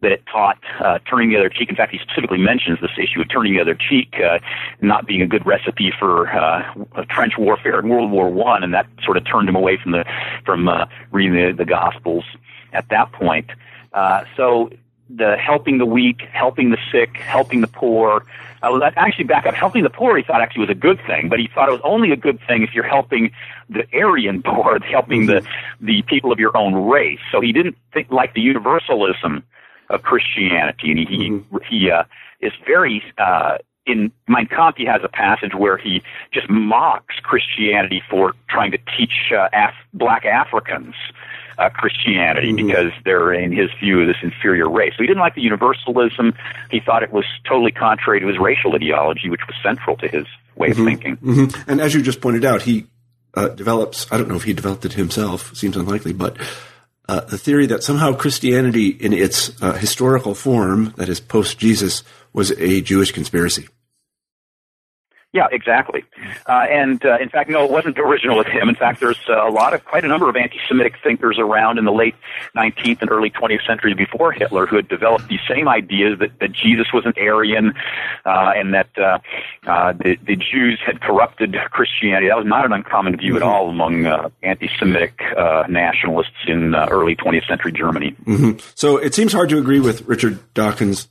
that it taught uh, turning the other cheek. In fact, he specifically mentions this issue of turning the other cheek uh, not being a good recipe for uh, trench warfare in World War One, and that sort of turned him away from the from uh, reading the, the Gospels at that point. Uh, so the helping the weak, helping the sick, helping the poor. I well, actually, back up. Helping the poor, he thought actually was a good thing, but he thought it was only a good thing if you're helping the Aryan [laughs] poor, helping the the people of your own race. So he didn't think like the universalism of Christianity, and he mm-hmm. he, he uh, is very. Uh, in Mein Kampf, he has a passage where he just mocks Christianity for trying to teach uh, Af- black Africans uh, Christianity mm-hmm. because they're, in his view, this inferior race. So he didn't like the universalism. He thought it was totally contrary to his racial ideology, which was central to his way mm-hmm. of thinking. Mm-hmm. And as you just pointed out, he uh, develops, I don't know if he developed it himself, seems unlikely, but uh, the theory that somehow Christianity in its uh, historical form, that is post Jesus, was a Jewish conspiracy. Yeah, exactly. Uh, and uh, in fact, no, it wasn't original with him. In fact, there's a lot of, quite a number of anti-Semitic thinkers around in the late 19th and early 20th century before Hitler who had developed these same ideas that, that Jesus was an Aryan uh, and that uh, uh, the, the Jews had corrupted Christianity. That was not an uncommon view mm-hmm. at all among uh, anti-Semitic uh, nationalists in uh, early 20th century Germany. Mm-hmm. So it seems hard to agree with Richard Dawkins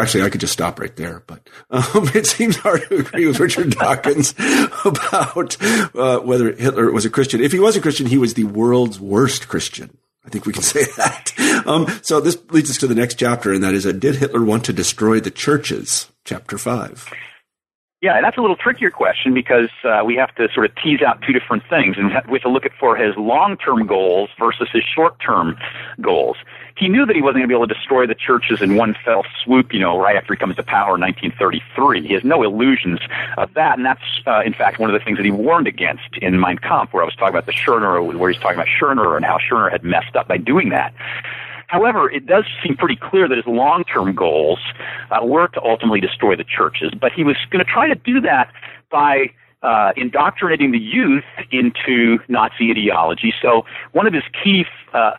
Actually, I could just stop right there, but um, [laughs] it seems hard to agree with Richard Dawkins [laughs] about uh, whether Hitler was a Christian. If he was a Christian, he was the world's worst Christian. I think we can [laughs] say that. Um, so this leads us to the next chapter, and that is, uh, did Hitler want to destroy the churches? Chapter five. Yeah, that's a little trickier question because uh, we have to sort of tease out two different things, and we have to look at for his long-term goals versus his short-term goals he knew that he wasn't going to be able to destroy the churches in one fell swoop, you know, right after he comes to power in 1933. He has no illusions of that, and that's, uh, in fact, one of the things that he warned against in Mein Kampf, where I was talking about the Schönerer, where he's talking about Schönerer and how Schönerer had messed up by doing that. However, it does seem pretty clear that his long-term goals uh, were to ultimately destroy the churches, but he was going to try to do that by uh, indoctrinating the youth into Nazi ideology. So one of his key uh,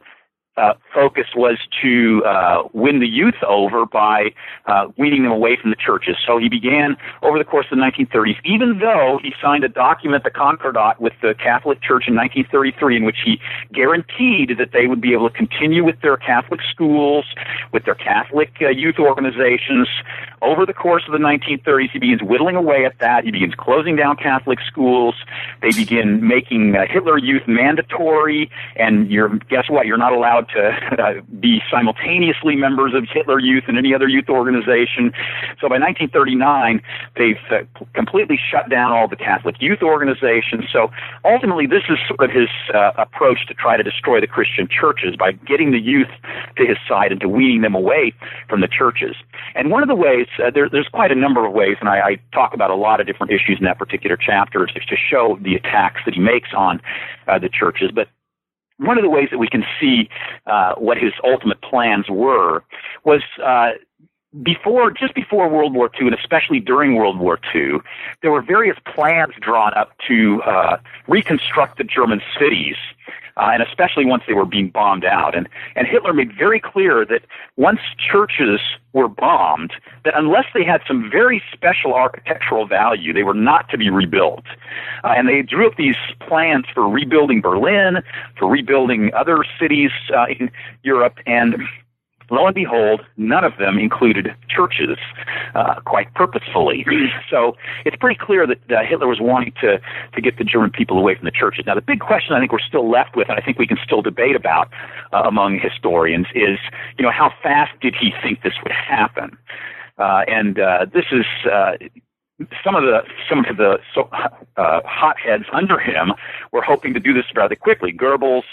uh, focus was to uh, win the youth over by uh, weaning them away from the churches. So he began over the course of the 1930s, even though he signed a document, the Concordat, with the Catholic Church in 1933, in which he guaranteed that they would be able to continue with their Catholic schools, with their Catholic uh, youth organizations, over the course of the 1930s, he begins whittling away at that. He begins closing down Catholic schools. They begin making uh, Hitler Youth mandatory, and you're guess what? You're not allowed to uh, be simultaneously members of Hitler Youth and any other youth organization. So by 1939, they've uh, completely shut down all the Catholic youth organizations. So ultimately, this is sort of his uh, approach to try to destroy the Christian churches by getting the youth to his side and to weaning them away from the churches. And one of the ways, uh, there, there's quite a number of ways, and I, I talk about a lot of different issues in that particular chapter to, to show the attacks that he makes on uh, the churches. But one of the ways that we can see uh, what his ultimate plans were was uh, before, just before World War II, and especially during World War II, there were various plans drawn up to uh, reconstruct the German cities uh, and especially once they were being bombed out. And, and Hitler made very clear that once churches were bombed, that unless they had some very special architectural value, they were not to be rebuilt. Uh, and they drew up these plans for rebuilding Berlin, for rebuilding other cities uh, in Europe, and lo and behold, none of them included churches, uh, quite purposefully. [clears throat] so it's pretty clear that uh, Hitler was wanting to to get the German people away from the churches. Now, the big question I think we're still left with, and I think we can still debate about uh, among historians, is you know how fast did he think this would happen? Uh, and uh, this is uh, some of the some of the so, uh, hotheads under him were hoping to do this rather quickly. Goebbels,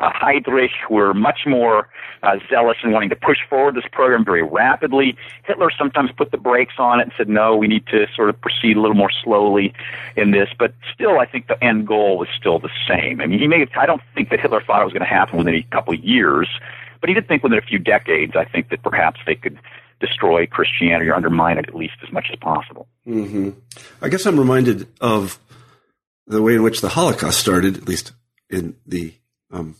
uh, Heydrich were much more uh, zealous in wanting to push forward this program very rapidly. Hitler sometimes put the brakes on it and said, "No, we need to sort of proceed a little more slowly in this." But still, I think the end goal was still the same. I mean, he may. I don't think that Hitler thought it was going to happen within a couple of years, but he did think within a few decades. I think that perhaps they could destroy Christianity or undermine it at least as much as possible. Mm-hmm. I guess I'm reminded of the way in which the Holocaust started, at least in the um,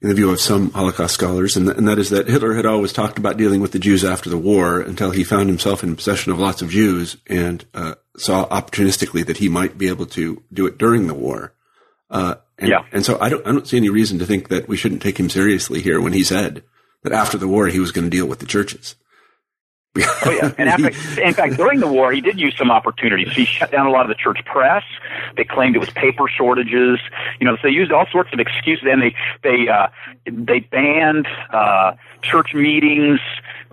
in the view of some Holocaust scholars, and, th- and that is that Hitler had always talked about dealing with the Jews after the war until he found himself in possession of lots of Jews and uh, saw opportunistically that he might be able to do it during the war. Uh, and, yeah. and so I don't, I don't see any reason to think that we shouldn't take him seriously here when he said that after the war he was going to deal with the churches. oh yeah, and after, in fact, during the war, he did use some opportunities. He shut down a lot of the church press. They claimed it was paper shortages. You know, so they used all sorts of excuses, and they they uh, they banned uh, church meetings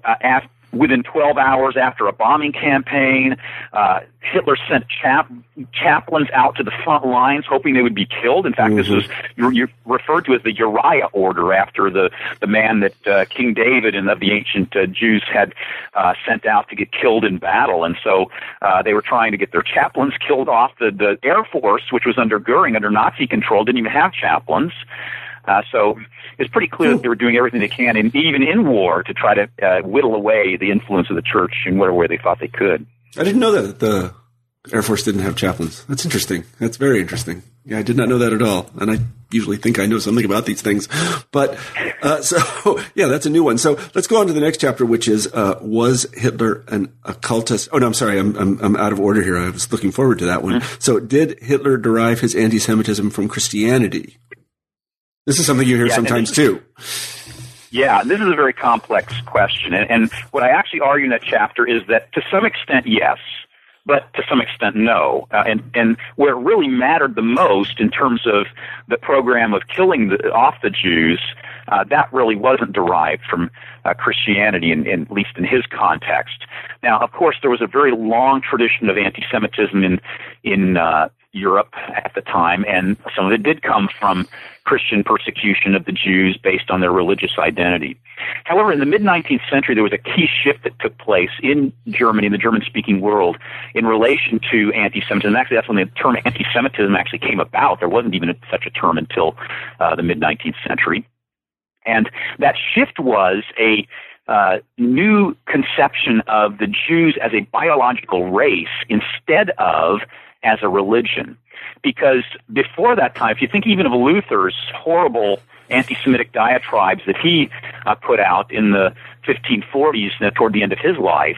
uh, after within 12 hours after a bombing campaign. Uh, Hitler sent chap- chaplains out to the front lines, hoping they would be killed. In fact, mm-hmm. this was you're, you're referred to as the Uriah order, after the the man that uh, King David and of the ancient uh, Jews had uh, sent out to get killed in battle. And so uh, they were trying to get their chaplains killed off. The the Air Force, which was under Goering, under Nazi control, didn't even have chaplains. Uh, so it's pretty clear that they were doing everything they can, and even in war, to try to uh, whittle away the influence of the church in whatever way they thought they could. I didn't know that the Air Force didn't have chaplains. That's interesting. That's very interesting. Yeah, I did not know that at all. And I usually think I know something about these things. But, uh, [laughs] so, yeah, that's a new one. So let's go on to the next chapter, which is, uh, was Hitler an occultist? Oh, no, I'm sorry. I'm, I'm, I'm out of order here. I was looking forward to that one. Mm-hmm. So did Hitler derive his anti-Semitism from Christianity? This is something you hear yeah, sometimes too. Yeah, this is a very complex question. And, and what I actually argue in that chapter is that to some extent, yes, but to some extent, no. Uh, and, and where it really mattered the most in terms of the program of killing the, off the Jews, uh, that really wasn't derived from uh, Christianity, in, in, at least in his context. Now, of course, there was a very long tradition of anti-Semitism in in uh, Europe at the time, and some of it did come from Christian persecution of the Jews based on their religious identity. However, in the mid 19th century, there was a key shift that took place in Germany, in the German speaking world, in relation to anti Semitism. Actually, that's when the term anti Semitism actually came about. There wasn't even such a term until uh, the mid 19th century. And that shift was a uh, new conception of the Jews as a biological race instead of as a religion. Because before that time, if you think even of Luther's horrible anti-Semitic diatribes that he uh, put out in the 1540s uh, toward the end of his life,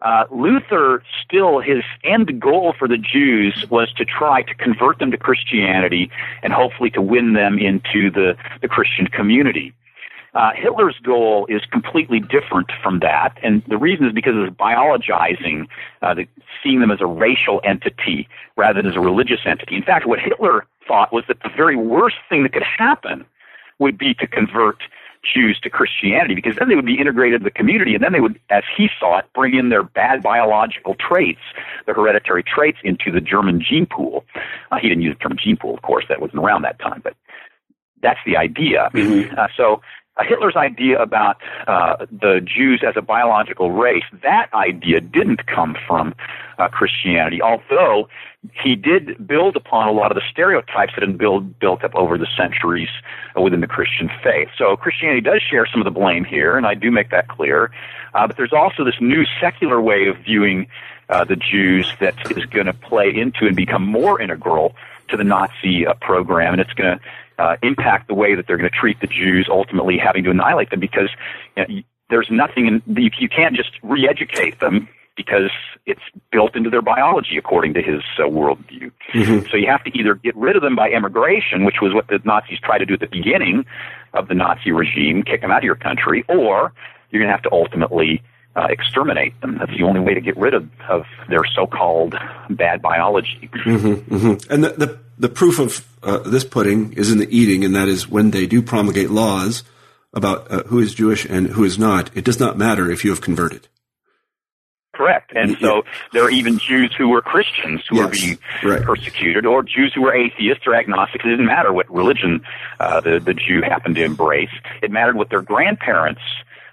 uh, Luther still his end goal for the Jews was to try to convert them to Christianity and hopefully to win them into the, the Christian community. Uh, Hitler's goal is completely different from that, and the reason is because of biologizing, uh, the, seeing them as a racial entity rather than as a religious entity. In fact, what Hitler thought was that the very worst thing that could happen would be to convert Jews to Christianity because then they would be integrated in the community and then they would, as he saw it, bring in their bad biological traits, the hereditary traits, into the German gene pool. Uh, he didn't use the term gene pool, of course, that wasn't around that time, but that's the idea. Mm-hmm. Uh, so Hitler's idea about uh, the Jews as a biological race, that idea didn't come from uh, Christianity, although he did build upon a lot of the stereotypes that had been built, built up over the centuries within the Christian faith. So Christianity does share some of the blame here, and I do make that clear. Uh, but there's also this new secular way of viewing uh, the Jews that is going to play into and become more integral to the Nazi uh, program, and it's going to uh, impact the way that they're going to treat the Jews, ultimately having to annihilate them because you know, there's nothing in you, you can't just re-educate them because it's built into their biology according to his uh, worldview. Mm-hmm. So you have to either get rid of them by emigration, which was what the Nazis tried to do at the beginning of the Nazi regime, kick them out of your country, or you're going to have to ultimately uh, exterminate them. That's the only way to get rid of, of their so-called bad biology. Mm-hmm, mm-hmm. And the, the, the proof of uh, this pudding is in the eating, and that is when they do promulgate laws about uh, who is Jewish and who is not. It does not matter if you have converted. Correct. And so there are even Jews who were Christians who yes, were being right. persecuted, or Jews who were atheists or agnostics. It didn't matter what religion uh, the, the Jew happened to embrace. It mattered what their grandparents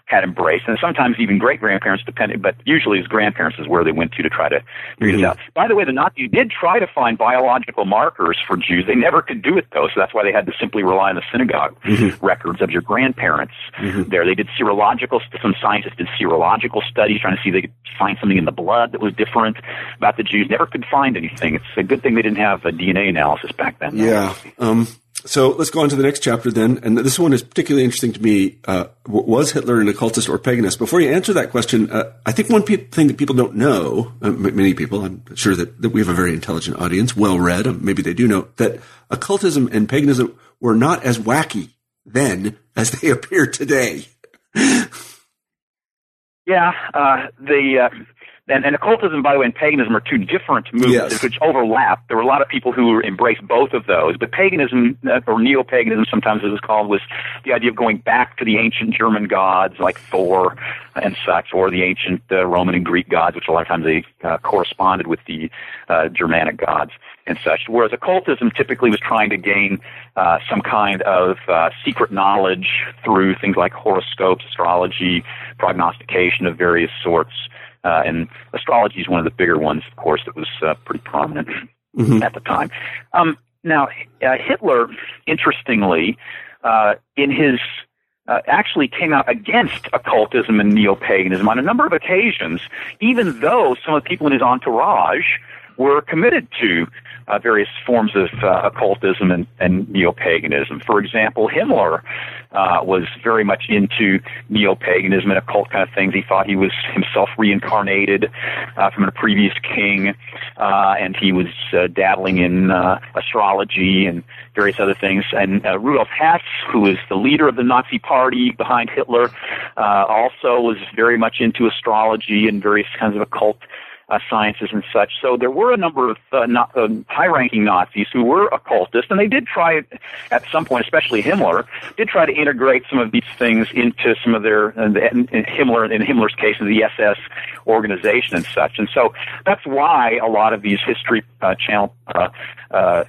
had embraced, and sometimes even great grandparents, depending, but usually his grandparents is where they went to to try to figure mm-hmm. this out. By the way, the Nazis did try to find biological markers for Jews. They never could do it though, so that's why they had to simply rely on the synagogue mm-hmm. records of your grandparents. Mm-hmm. There, they did serological. Some scientists did serological studies trying to see if they could find something in the blood that was different about the Jews. Never could find anything. It's a good thing they didn't have a DNA analysis back then. Yeah. Um, so let's go on to the next chapter then. And this one is particularly interesting to me. Uh, was Hitler an occultist or paganist? Before you answer that question, uh, I think one pe- thing that people don't know, uh, many people, I'm sure that, that we have a very intelligent audience, well read, um, maybe they do know, that occultism and paganism were not as wacky then as they [laughs] appear today. yeah, uh, the uh, and, and occultism, by the way, and paganism are two different movements yes. which overlap. There were a lot of people who embraced both of those, but paganism, uh, or neo-paganism sometimes it was called, was the idea of going back to the ancient German gods like Thor and such, or the ancient uh, Roman and Greek gods, which a lot of times they uh, corresponded with the uh, Germanic gods and such. Whereas occultism typically was trying to gain uh, some kind of uh, secret knowledge through things like horoscopes, astrology, prognostication of various sorts. Uh, and astrology is one of the bigger ones, of course, that was uh, pretty prominent mm-hmm. at the time. Um, now, uh, Hitler, interestingly, uh, in his uh, actually came out against occultism and neo-paganism on a number of occasions, even though some of the people in his entourage were committed to uh, various forms of uh, occultism and, and neo-paganism. For example, Himmler uh, was very much into neo-paganism and occult kind of things. He thought he was himself reincarnated uh, from a previous king, uh, and he was uh, dabbling in uh, astrology and various other things. And uh, Rudolf Hess, who was the leader of the Nazi Party behind Hitler, uh, also was very much into astrology and various kinds of occult uh, sciences and such. So there were a number of uh, not, uh, high-ranking Nazis who were occultists, and they did try at some point, especially Himmler, did try to integrate some of these things into some of their uh, in Himmler in Himmler's case, the SS organization and such. And so that's why a lot of these History uh, Channel uh, uh,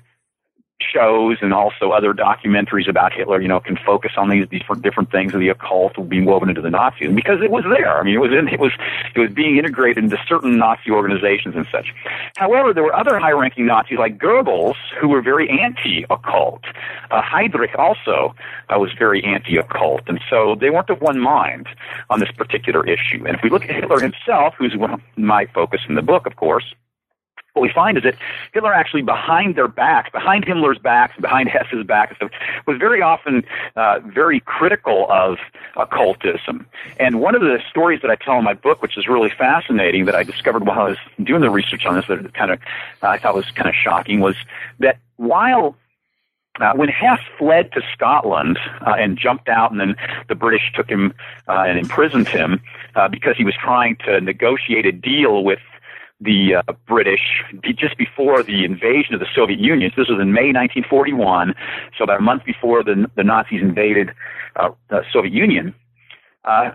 shows and also other documentaries about Hitler, you know, can focus on these different different things of the occult being woven into the Nazis because it was there. I mean, it was in, it was it was being integrated into certain Nazi organizations and such. However, there were other high-ranking Nazis like Goebbels who were very anti-occult. Uh, Heydrich also uh, was very anti-occult, and so they weren't of one mind on this particular issue. And if we look at Hitler himself, who's one of my focus in the book, of course what we find is that Hitler actually behind their backs, behind Himmler's backs, behind Hess's backs, was very often uh, very critical of occultism. And one of the stories that I tell in my book, which is really fascinating, that I discovered while I was doing the research on this, that kind of uh, I thought was kind of shocking, was that while uh, when Hess fled to Scotland uh, and jumped out, and then the British took him uh, and imprisoned him uh, because he was trying to negotiate a deal with the uh, British just before the invasion of the Soviet Union. So this was in May 1941, so about a month before the, the Nazis invaded uh, the Soviet Union. Uh,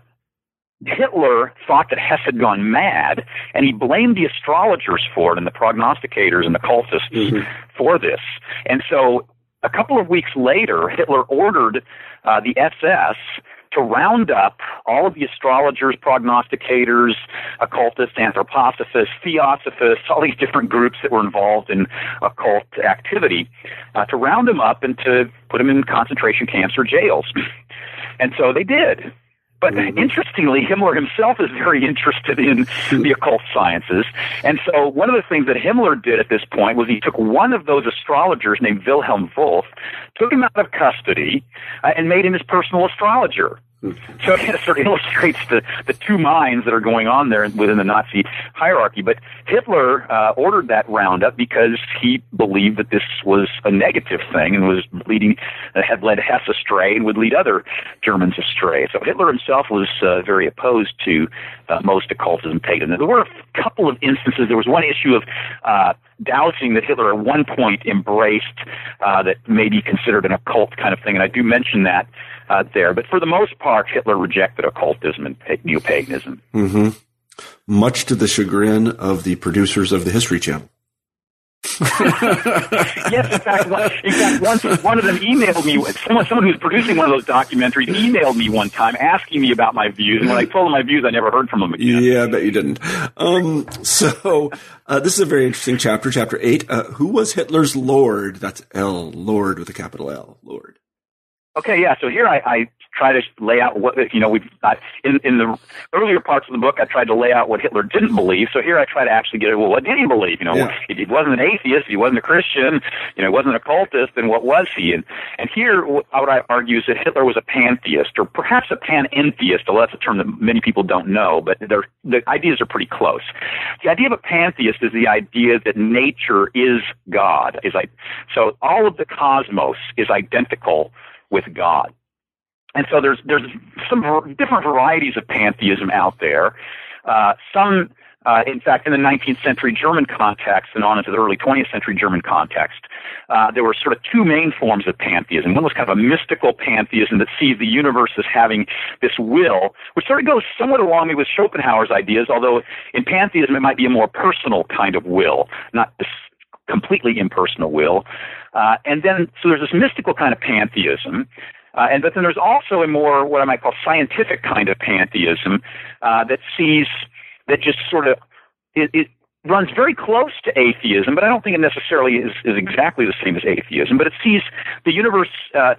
Hitler thought that Hess had gone mad, and he blamed the astrologers for it, and the prognosticators and the cultists mm-hmm. for this. And so, a couple of weeks later, Hitler ordered uh, the SS to round up all of the astrologers, prognosticators, occultists, anthroposophists, theosophists, all these different groups that were involved in occult activity, uh, to round them up and to put them in concentration camps or jails. And so they did. But mm-hmm. interestingly, Himmler himself is very [laughs] interested in the occult sciences. And so one of the things that Himmler did at this point was he took one of those astrologers named Wilhelm Wulff, took him out of custody, uh, and made him his personal astrologer. So [laughs] it sort of illustrates the, the two minds that are going on there within the Nazi hierarchy. But Hitler uh, ordered that roundup because he believed that this was a negative thing and was leading, uh, had led Hess astray and would lead other Germans astray. So Hitler himself was uh, very opposed to uh, most occultism paganism. There were a couple of instances. There was one issue of uh, dowsing that Hitler at one point embraced uh, that may be considered an occult kind of thing, and I do mention that uh, there. But for the most part, Hitler rejected occultism and neo paganism. Mm-hmm. Much to the chagrin of the producers of the History Channel. [laughs] yes, in fact, one, in fact, one, one of them emailed me. Someone, someone who's producing one of those documentaries emailed me one time asking me about my views, and when I told him my views, I never heard from him again. Yeah, I bet you didn't. Um, so uh, this is a very interesting chapter, chapter eight. Uh, who was Hitler's Lord? That's L, Lord with a capital L, Lord. Okay, yeah. So here I, I try to lay out what you know we've uh, in in the earlier parts of the book I tried to lay out what Hitler didn't believe. So here I try to actually get well what did he believe? You know, yeah. he, he wasn't an atheist, if he wasn't a Christian, you know, he wasn't a cultist, then what was he? And and here what I argue is that Hitler was a pantheist or perhaps a panentheist, although that's a term that many people don't know, but the ideas are pretty close. The idea of a pantheist is the idea that nature is God. Is like so all of the cosmos is identical with God. And so there's there's some different varieties of pantheism out there. Uh, some, uh, in fact, in the 19th century German context and on into the early 20th century German context, uh, there were sort of two main forms of pantheism. One was kind of a mystical pantheism that sees the universe as having this will, which sort of goes somewhat along with Schopenhauer's ideas, although in pantheism it might be a more personal kind of will, not this completely impersonal will. Uh, and then, so there's this mystical kind of pantheism. Uh, and but then there's also a more what I might call scientific kind of pantheism uh, that sees that just sort of it, it runs very close to atheism, but I don't think it necessarily is, is exactly the same as atheism. But it sees the universe, uh,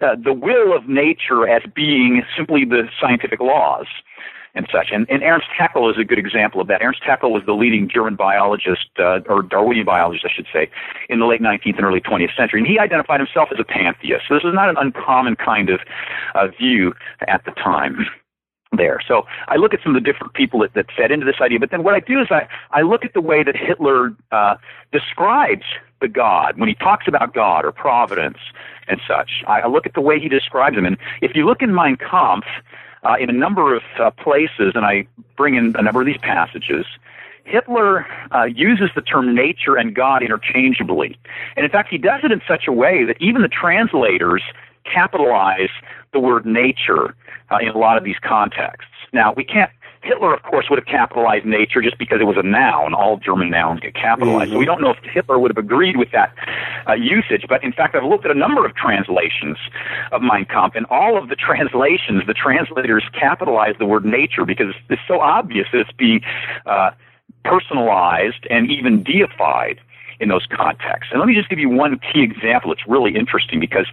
uh, the will of nature, as being simply the scientific laws and such. And, and Ernst Haeckel is a good example of that. Ernst Haeckel was the leading German biologist, uh, or Darwinian biologist, I should say, in the late 19th and early 20th century. And he identified himself as a pantheist. So this is not an uncommon kind of uh, view at the time there. So I look at some of the different people that, that fed into this idea, but then what I do is I, I look at the way that Hitler uh, describes the God when he talks about God or providence and such. I, I look at the way he describes them, and if you look in Mein Kampf, uh, in a number of uh, places, and I bring in a number of these passages, Hitler uh, uses the term nature and God interchangeably. And in fact, he does it in such a way that even the translators capitalize the word nature uh, in a lot of these contexts. Now, we can't Hitler, of course, would have capitalized nature just because it was a noun. All German nouns get capitalized. Mm-hmm. So we don't know if Hitler would have agreed with that uh, usage. But in fact, I've looked at a number of translations of Mein Kampf, and all of the translations, the translators capitalize the word nature because it's so obvious that it's being uh, personalized and even deified in those contexts. And let me just give you one key example. It's really interesting because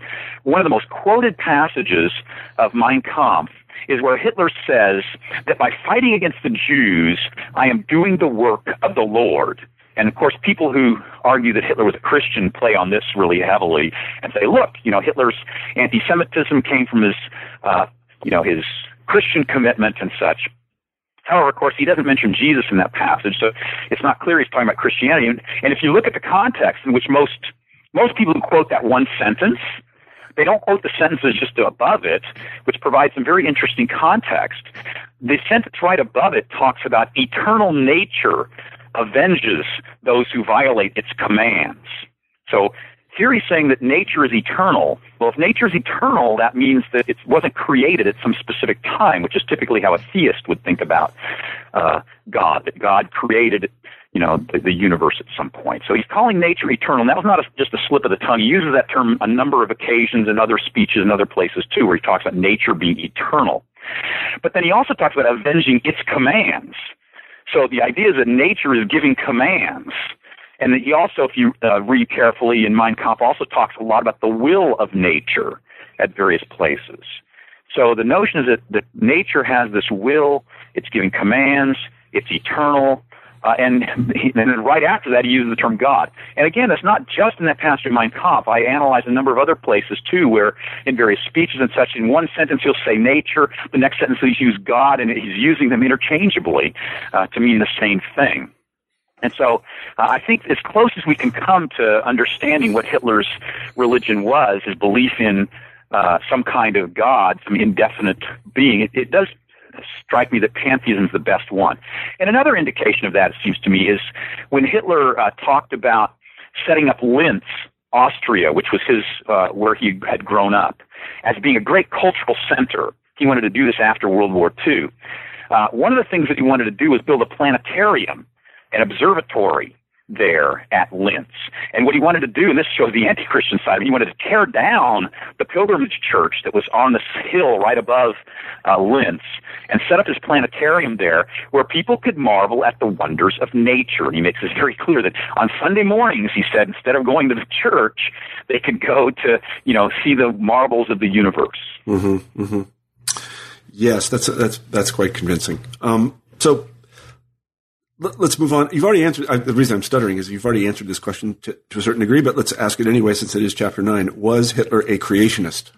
one of the most quoted passages of Mein Kampf is where Hitler says that by fighting against the Jews, I am doing the work of the Lord. And of course, people who argue that Hitler was a Christian play on this really heavily and say, look, you know, Hitler's anti-Semitism came from his, uh, you know, his Christian commitment and such. However, of course, he doesn't mention Jesus in that passage, so it's not clear he's talking about Christianity. And, if you look at the context in which most most people who quote that one sentence, they don't quote the sentences just above it, which provides some very interesting context. The sentence right above it talks about eternal nature avenges those who violate its commands. So here he's saying that nature is eternal. Well, if nature is eternal, that means that it wasn't created at some specific time, which is typically how a theist would think about uh, God, that God created, you know, the, the universe at some point. So he's calling nature eternal. And that was not a, just a slip of the tongue. He uses that term a number of occasions in other speeches and other places too, where he talks about nature being eternal. But then he also talks about avenging its commands. So the idea is that nature is giving commands and he also, if you uh, read carefully in Mein Kampf, also talks a lot about the will of nature at various places. So the notion is that, that nature has this will, it's giving commands, it's eternal, uh, and, and then right after that, he uses the term God. And again, it's not just in that passage of Mein Kampf. I analyze a number of other places too, where in various speeches and such, in one sentence he'll say nature, the next sentence he'll use God, and he's using them interchangeably uh, to mean the same thing. And so uh, I think as close as we can come to understanding what Hitler's religion was, his belief in uh, some kind of God, some indefinite being, it, it does strike me that pantheism is the best one. And another indication of that, it seems to me, is when Hitler uh, talked about setting up Linz, Austria, which was his uh, where he had grown up, as being a great cultural center. He wanted to do this after World War II. Uh, one of the things that he wanted to do was build a planetarium an observatory there at Linz. And what he wanted to do, and this shows the anti-Christian side, he wanted to tear down the pilgrimage church that was on this hill right above uh, Linz and set up his planetarium there where people could marvel at the wonders of nature. And he makes this very clear that on Sunday mornings, he said, instead of going to the church, they could go to, you know, see the marvels of the universe. Mm-hmm, mm-hmm. Yes, that's, that's, that's quite convincing. Um, so let's move on. You've already answered. I, the reason I'm stuttering is you've already answered this question to, to, a certain degree, but let's ask it anyway, since it is chapter nine. Was Hitler a creationist?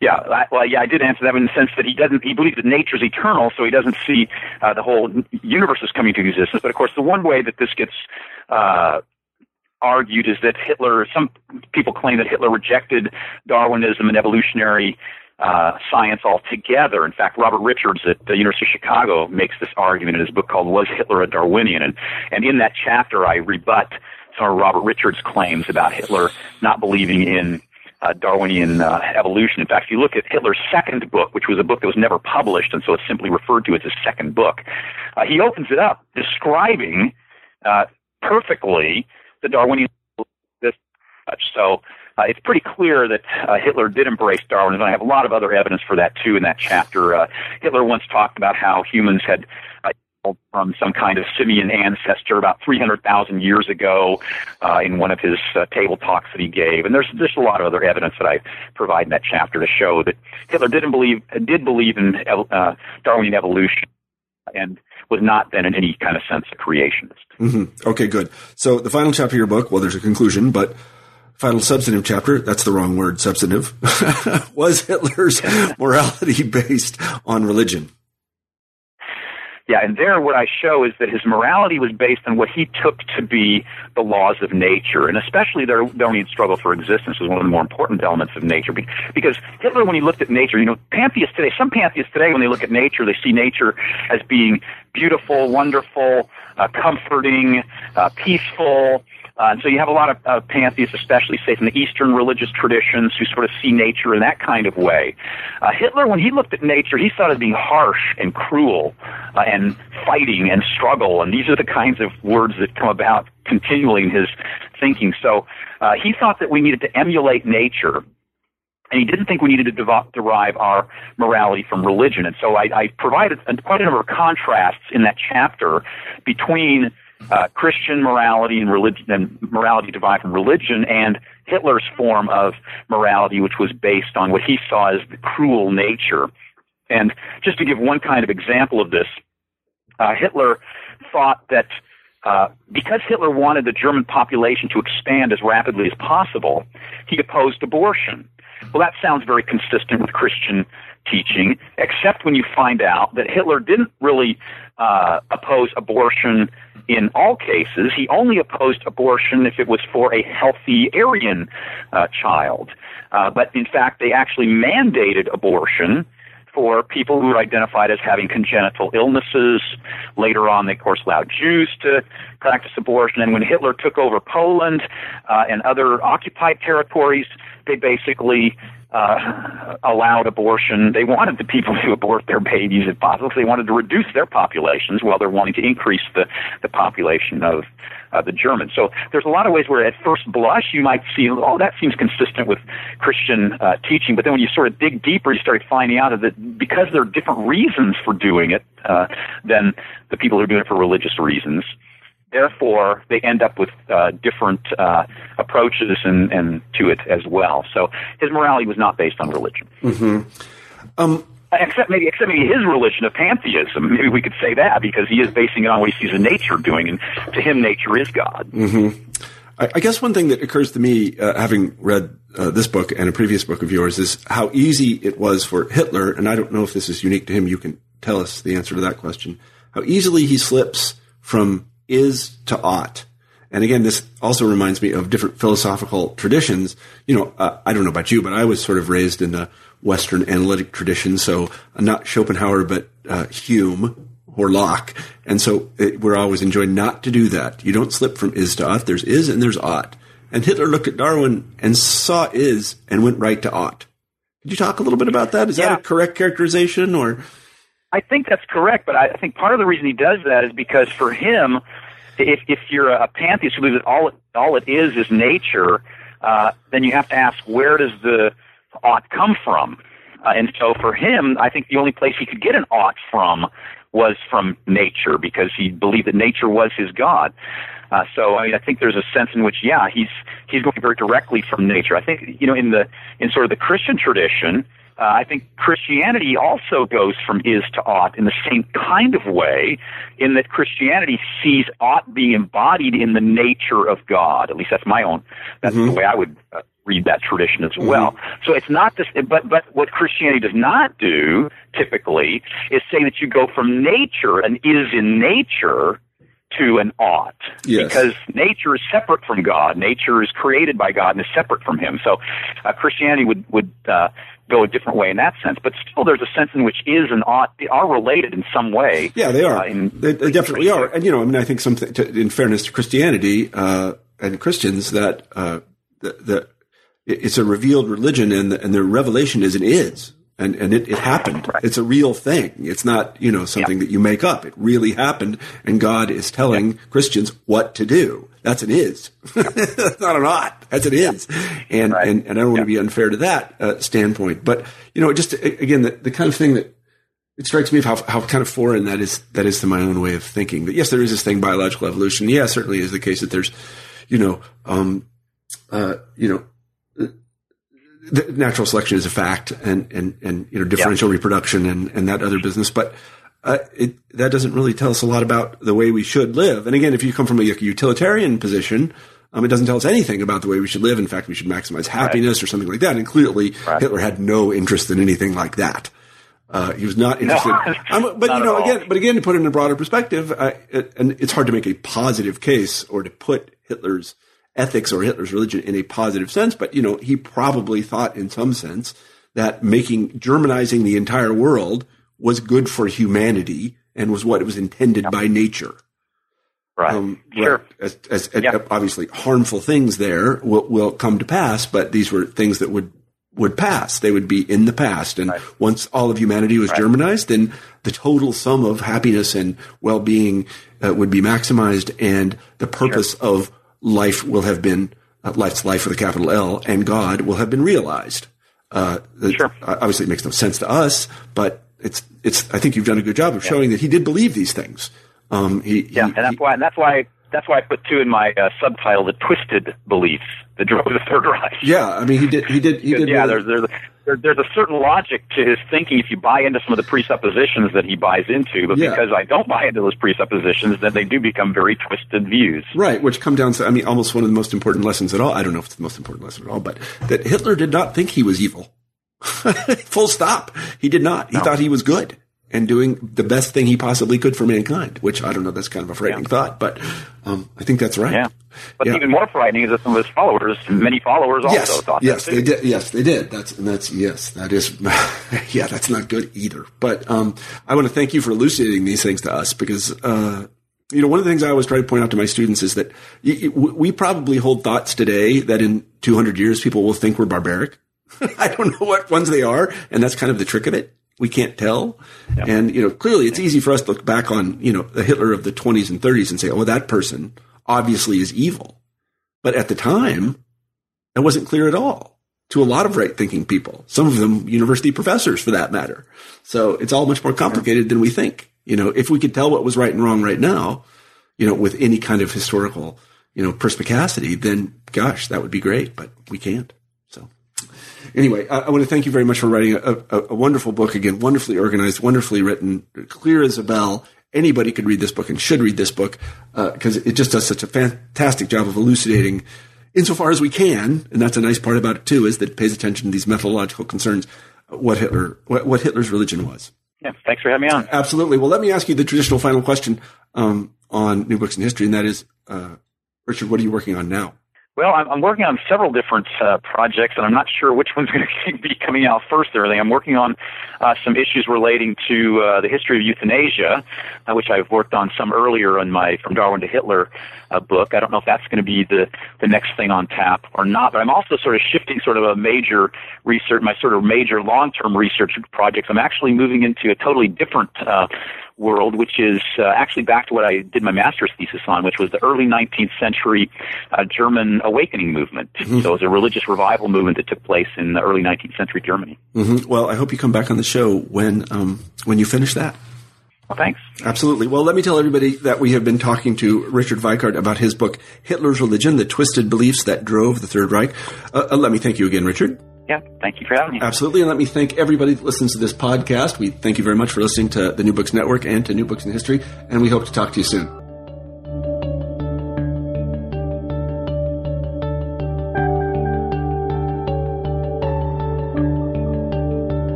Yeah, well, yeah, I did answer that in the sense that he doesn't. He believes that nature is eternal, so he doesn't see uh, the whole universe is coming to existence. But of course, the one way that this gets uh, argued is that Hitler. Some people claim that Hitler rejected Darwinism and evolutionary uh, science altogether. In fact, Robert Richards at the University of Chicago makes this argument in his book called "Was Hitler a Darwinian?" and and in that chapter, I rebut some of Robert Richards' claims about Hitler not believing in uh, Darwinian uh, evolution. In fact, if you look at Hitler's second book, which was a book that was never published, and so it's simply referred to as his second book, uh, he opens it up describing uh, perfectly the Darwinian. This, so uh, it's pretty clear that uh, Hitler did embrace Darwinism. I have a lot of other evidence for that too in that chapter. Uh, Hitler once talked about how humans had uh, from some kind of simian ancestor about 300,000 years ago uh, in one of his uh, table talks that he gave. And there's just a lot of other evidence that I provide in that chapter to show that Hitler didn't believe did believe in uh, Darwinian evolution and was not then in any kind of sense a creationist. Mm-hmm. Okay, good. So the final chapter of your book, well, there's a conclusion, but final substantive chapter, that's the wrong word, substantive, [laughs] was Hitler's [laughs] morality based on religion. Yeah, and there what I show is that his morality was based on what he took to be the laws of nature, and especially their Darwinian struggle for existence was one of the more important elements of nature. Because Hitler, when he looked at nature, you know, pantheists today, some pantheists today, when they look at nature, they see nature as being beautiful, wonderful, uh, comforting, uh, peaceful, uh, and so you have a lot of uh, pantheists, especially say from the Eastern religious traditions, who sort of see nature in that kind of way. Uh, Hitler, when he looked at nature, he thought it being harsh and cruel uh, and fighting and struggle. And these are the kinds of words that come about continually in his thinking. So uh, he thought that we needed to emulate nature and he didn't think we needed to dev- derive our morality from religion. And so I, I provided quite a number of contrasts in that chapter between uh, Christian morality and religion and morality derived from religion and Hitler's form of morality, which was based on what he saw as the cruel nature. And just to give one kind of example of this, uh, Hitler thought that uh, because Hitler wanted the German population to expand as rapidly as possible, he opposed abortion. Well, that sounds very consistent with Christian teaching, except when you find out that Hitler didn't really uh, oppose abortion in all cases. He only opposed abortion if it was for a healthy Aryan uh, child. Uh, but in fact, they actually mandated abortion for people who were identified as having congenital illnesses. Later on, they, of course, allowed Jews to practice abortion. And when Hitler took over Poland uh, and other occupied territories, they basically uh, [laughs] allowed abortion. They wanted the people to abort their babies if possible. They wanted to reduce their populations while they're wanting to increase the, the population of uh, the Germans. So there's a lot of ways where at first blush you might see, oh, that seems consistent with Christian uh, teaching. But then when you sort of dig deeper, you start finding out that because there are different reasons for doing it uh, than the people who are doing it for religious reasons, therefore they end up with uh, different uh, approaches and, and to it as well. So his morality was not based on religion. Mm-hmm. Um, except maybe except maybe his religion of pantheism. Maybe we could say that because he is basing it on what he sees in nature doing, and to him, nature is God. Mm-hmm. I, I, guess one thing that occurs to me, uh, having read uh, this book and a previous book of yours, is how easy it was for Hitler. And I don't know if this is unique to him. You can tell us the answer to that question. How easily he slips from is to ought. And again, this also reminds me of different philosophical traditions. You know, uh, I don't know about you, but I was sort of raised in a Western analytic tradition. So uh, not Schopenhauer, but uh, Hume or Locke. And so it, we're always enjoined not to do that. You don't slip from is to ought. There's is and there's ought. And Hitler looked at Darwin and saw is and went right to ought. Could you talk a little bit about that? Is yeah. that a correct characterization or? I think that's correct, but I think part of the reason he does that is because for him, if if you're a pantheist who believes that all it, all it is is nature, uh, then you have to ask where does the ought come from? Uh, and so for him, I think the only place he could get an ought from was from nature because he believed that nature was his God. Uh, so I, mean, I think there's a sense in which, yeah, he's he's going very directly from nature. I think you know in the in sort of the Christian tradition, uh, I think Christianity also goes from is to ought in the same kind of way, in that Christianity sees ought being embodied in the nature of God. At least that's my own. That's mm-hmm. the way I would uh, read that tradition as well. Mm-hmm. So it's not this, but but what Christianity does not do typically is say that you go from nature and is in nature to an ought. Yes. Because nature is separate from God. Nature is created by God and is separate from Him. So uh, Christianity would would uh, go a different way in that sense. But still, there's a sense in which is and ought are related in some way. Yeah, they are. Uh, in, they, they definitely are. And you know, I mean, I think something to, in fairness to Christianity uh, and Christians that uh, the, the it's a revealed religion, and the, and the revelation is an is and and it, it happened. Right. It's a real thing. It's not you know something that you make up. It really happened, and God is telling Christians what to do. That's an is. [laughs] That's not an ought. That's an is. And right. and and I don't want to be unfair to that uh, standpoint, but you know, just again, the, the kind of thing that it strikes me of how, how kind of foreign that is that is to my own way of thinking. That yes, there is this thing biological evolution. Yeah, certainly is the case that there's, you know, um, uh, you know natural selection is a fact and, and, and, you know, differential yeah. reproduction and, and that other business. But, uh, it, that doesn't really tell us a lot about the way we should live. And again, if you come from a utilitarian position, um, it doesn't tell us anything about the way we should live. In fact, we should maximize happiness right. or something like that. And clearly, right. Hitler had no interest in anything like that. Uh, he was not interested. [laughs] No, um, but you know, again, but again, to put it in a broader perspective, uh, it, and it's hard to make a positive case or to put Hitler's ethics or Hitler's religion in a positive sense, but you know, he probably thought in some sense that making Germanizing the entire world was good for humanity and was what it was intended yep. by nature. Right. Um, sure. As, as, yep. obviously harmful things there will, will come to pass, but these were things that would would pass. They would be in the past. And right. once all of humanity was right. Germanized, then the total sum of happiness and well-being uh, would be maximized and the purpose sure. of life will have been uh, life's life with a capital L, and God will have been realized. Uh, sure. Obviously, it makes no sense to us, but it's it's. I think you've done a good job of yeah. showing that he did believe these things. Um, he, yeah, he, and that's he, why and that's why that's why I put two in my uh, subtitle: the twisted beliefs that drove the Third Reich. Yeah, I mean, he did. He did. He did. Yeah, really, there's there's there, there's a certain logic to his thinking if you buy into some of the presuppositions that he buys into. But yeah. because I don't buy into those presuppositions, then they do become very twisted views. Right, which come down to, I mean, almost one of the most important lessons at all. I don't know if it's the most important lesson at all, but that Hitler did not think he was evil. [laughs] Full stop. He did not. He no. thought he was good and doing the best thing he possibly could for mankind, which I don't know, that's kind of a frightening yeah. thought, but um, I think that's right. Yeah. But yeah. even more frightening is that some of his followers, many followers also yes. thought yes, they did. Yes, they did. That's, and that's, yes, that is, [laughs] yeah, that's not good either. But um, I want to thank you for elucidating these things to us because, uh, you know, one of the things I always try to point out to my students is that we probably hold thoughts today that in 200 years people will think we're barbaric. [laughs] I don't know what ones they are, and that's kind of the trick of it. We can't tell. Yep. And, you know, clearly it's easy for us to look back on, you know, the Hitler of the 20s and 30s and say, oh, that person obviously is evil. But at the time, that wasn't clear at all to a lot of right thinking people, some of them university professors for that matter. So it's all much more complicated than we think. You know, if we could tell what was right and wrong right now, you know, with any kind of historical, you know, perspicacity, then gosh, that would be great, but we can't anyway, I, I, want to thank you very much for writing a, a, a, wonderful book again, wonderfully organized, wonderfully written, clear as a bell. Anybody could read this book and should read this book because uh, it just does such a fantastic job of elucidating, insofar as we can, and that's a nice part about it too, is that it pays attention to these methodological concerns, what Hitler, what, what Hitler's religion was. Yeah, thanks for having me on. Absolutely. Well, let me ask you the traditional final question um, on New Books in History, and that is, uh, Richard, what are you working on now? Well, I'm, I'm working on several different uh, projects, and I'm not sure which [laughs] one's going to be coming out first or anything. I'm working on uh, some issues relating to uh, the history of euthanasia, uh, which I've worked on some earlier in my From Darwin to Hitler uh, book. I don't know if that's going to be the, the next thing on tap or not, but I'm also sort of shifting sort of a major research, my sort of major long-term research projects. I'm actually moving into a totally different uh, world, which is uh, actually back to what I did my master's thesis on, which was the early 19th century uh, German awakening movement. Mm-hmm. So it was a religious revival movement that took place in the early 19th century Germany. Mm-hmm. Well, I hope you come back on the show when um, when you finish that. Well, thanks. Absolutely. Well, let me tell everybody that we have been talking to Richard Weikart about his book, Hitler's Religion, The Twisted Beliefs That Drove the Third Reich. Uh, uh, let me thank you again, Richard. Yeah, thank you for having me. Absolutely. And let me thank everybody that listens to this podcast. We thank you very much for listening to the New Books Network and to New Books in History, and we hope to talk to you soon.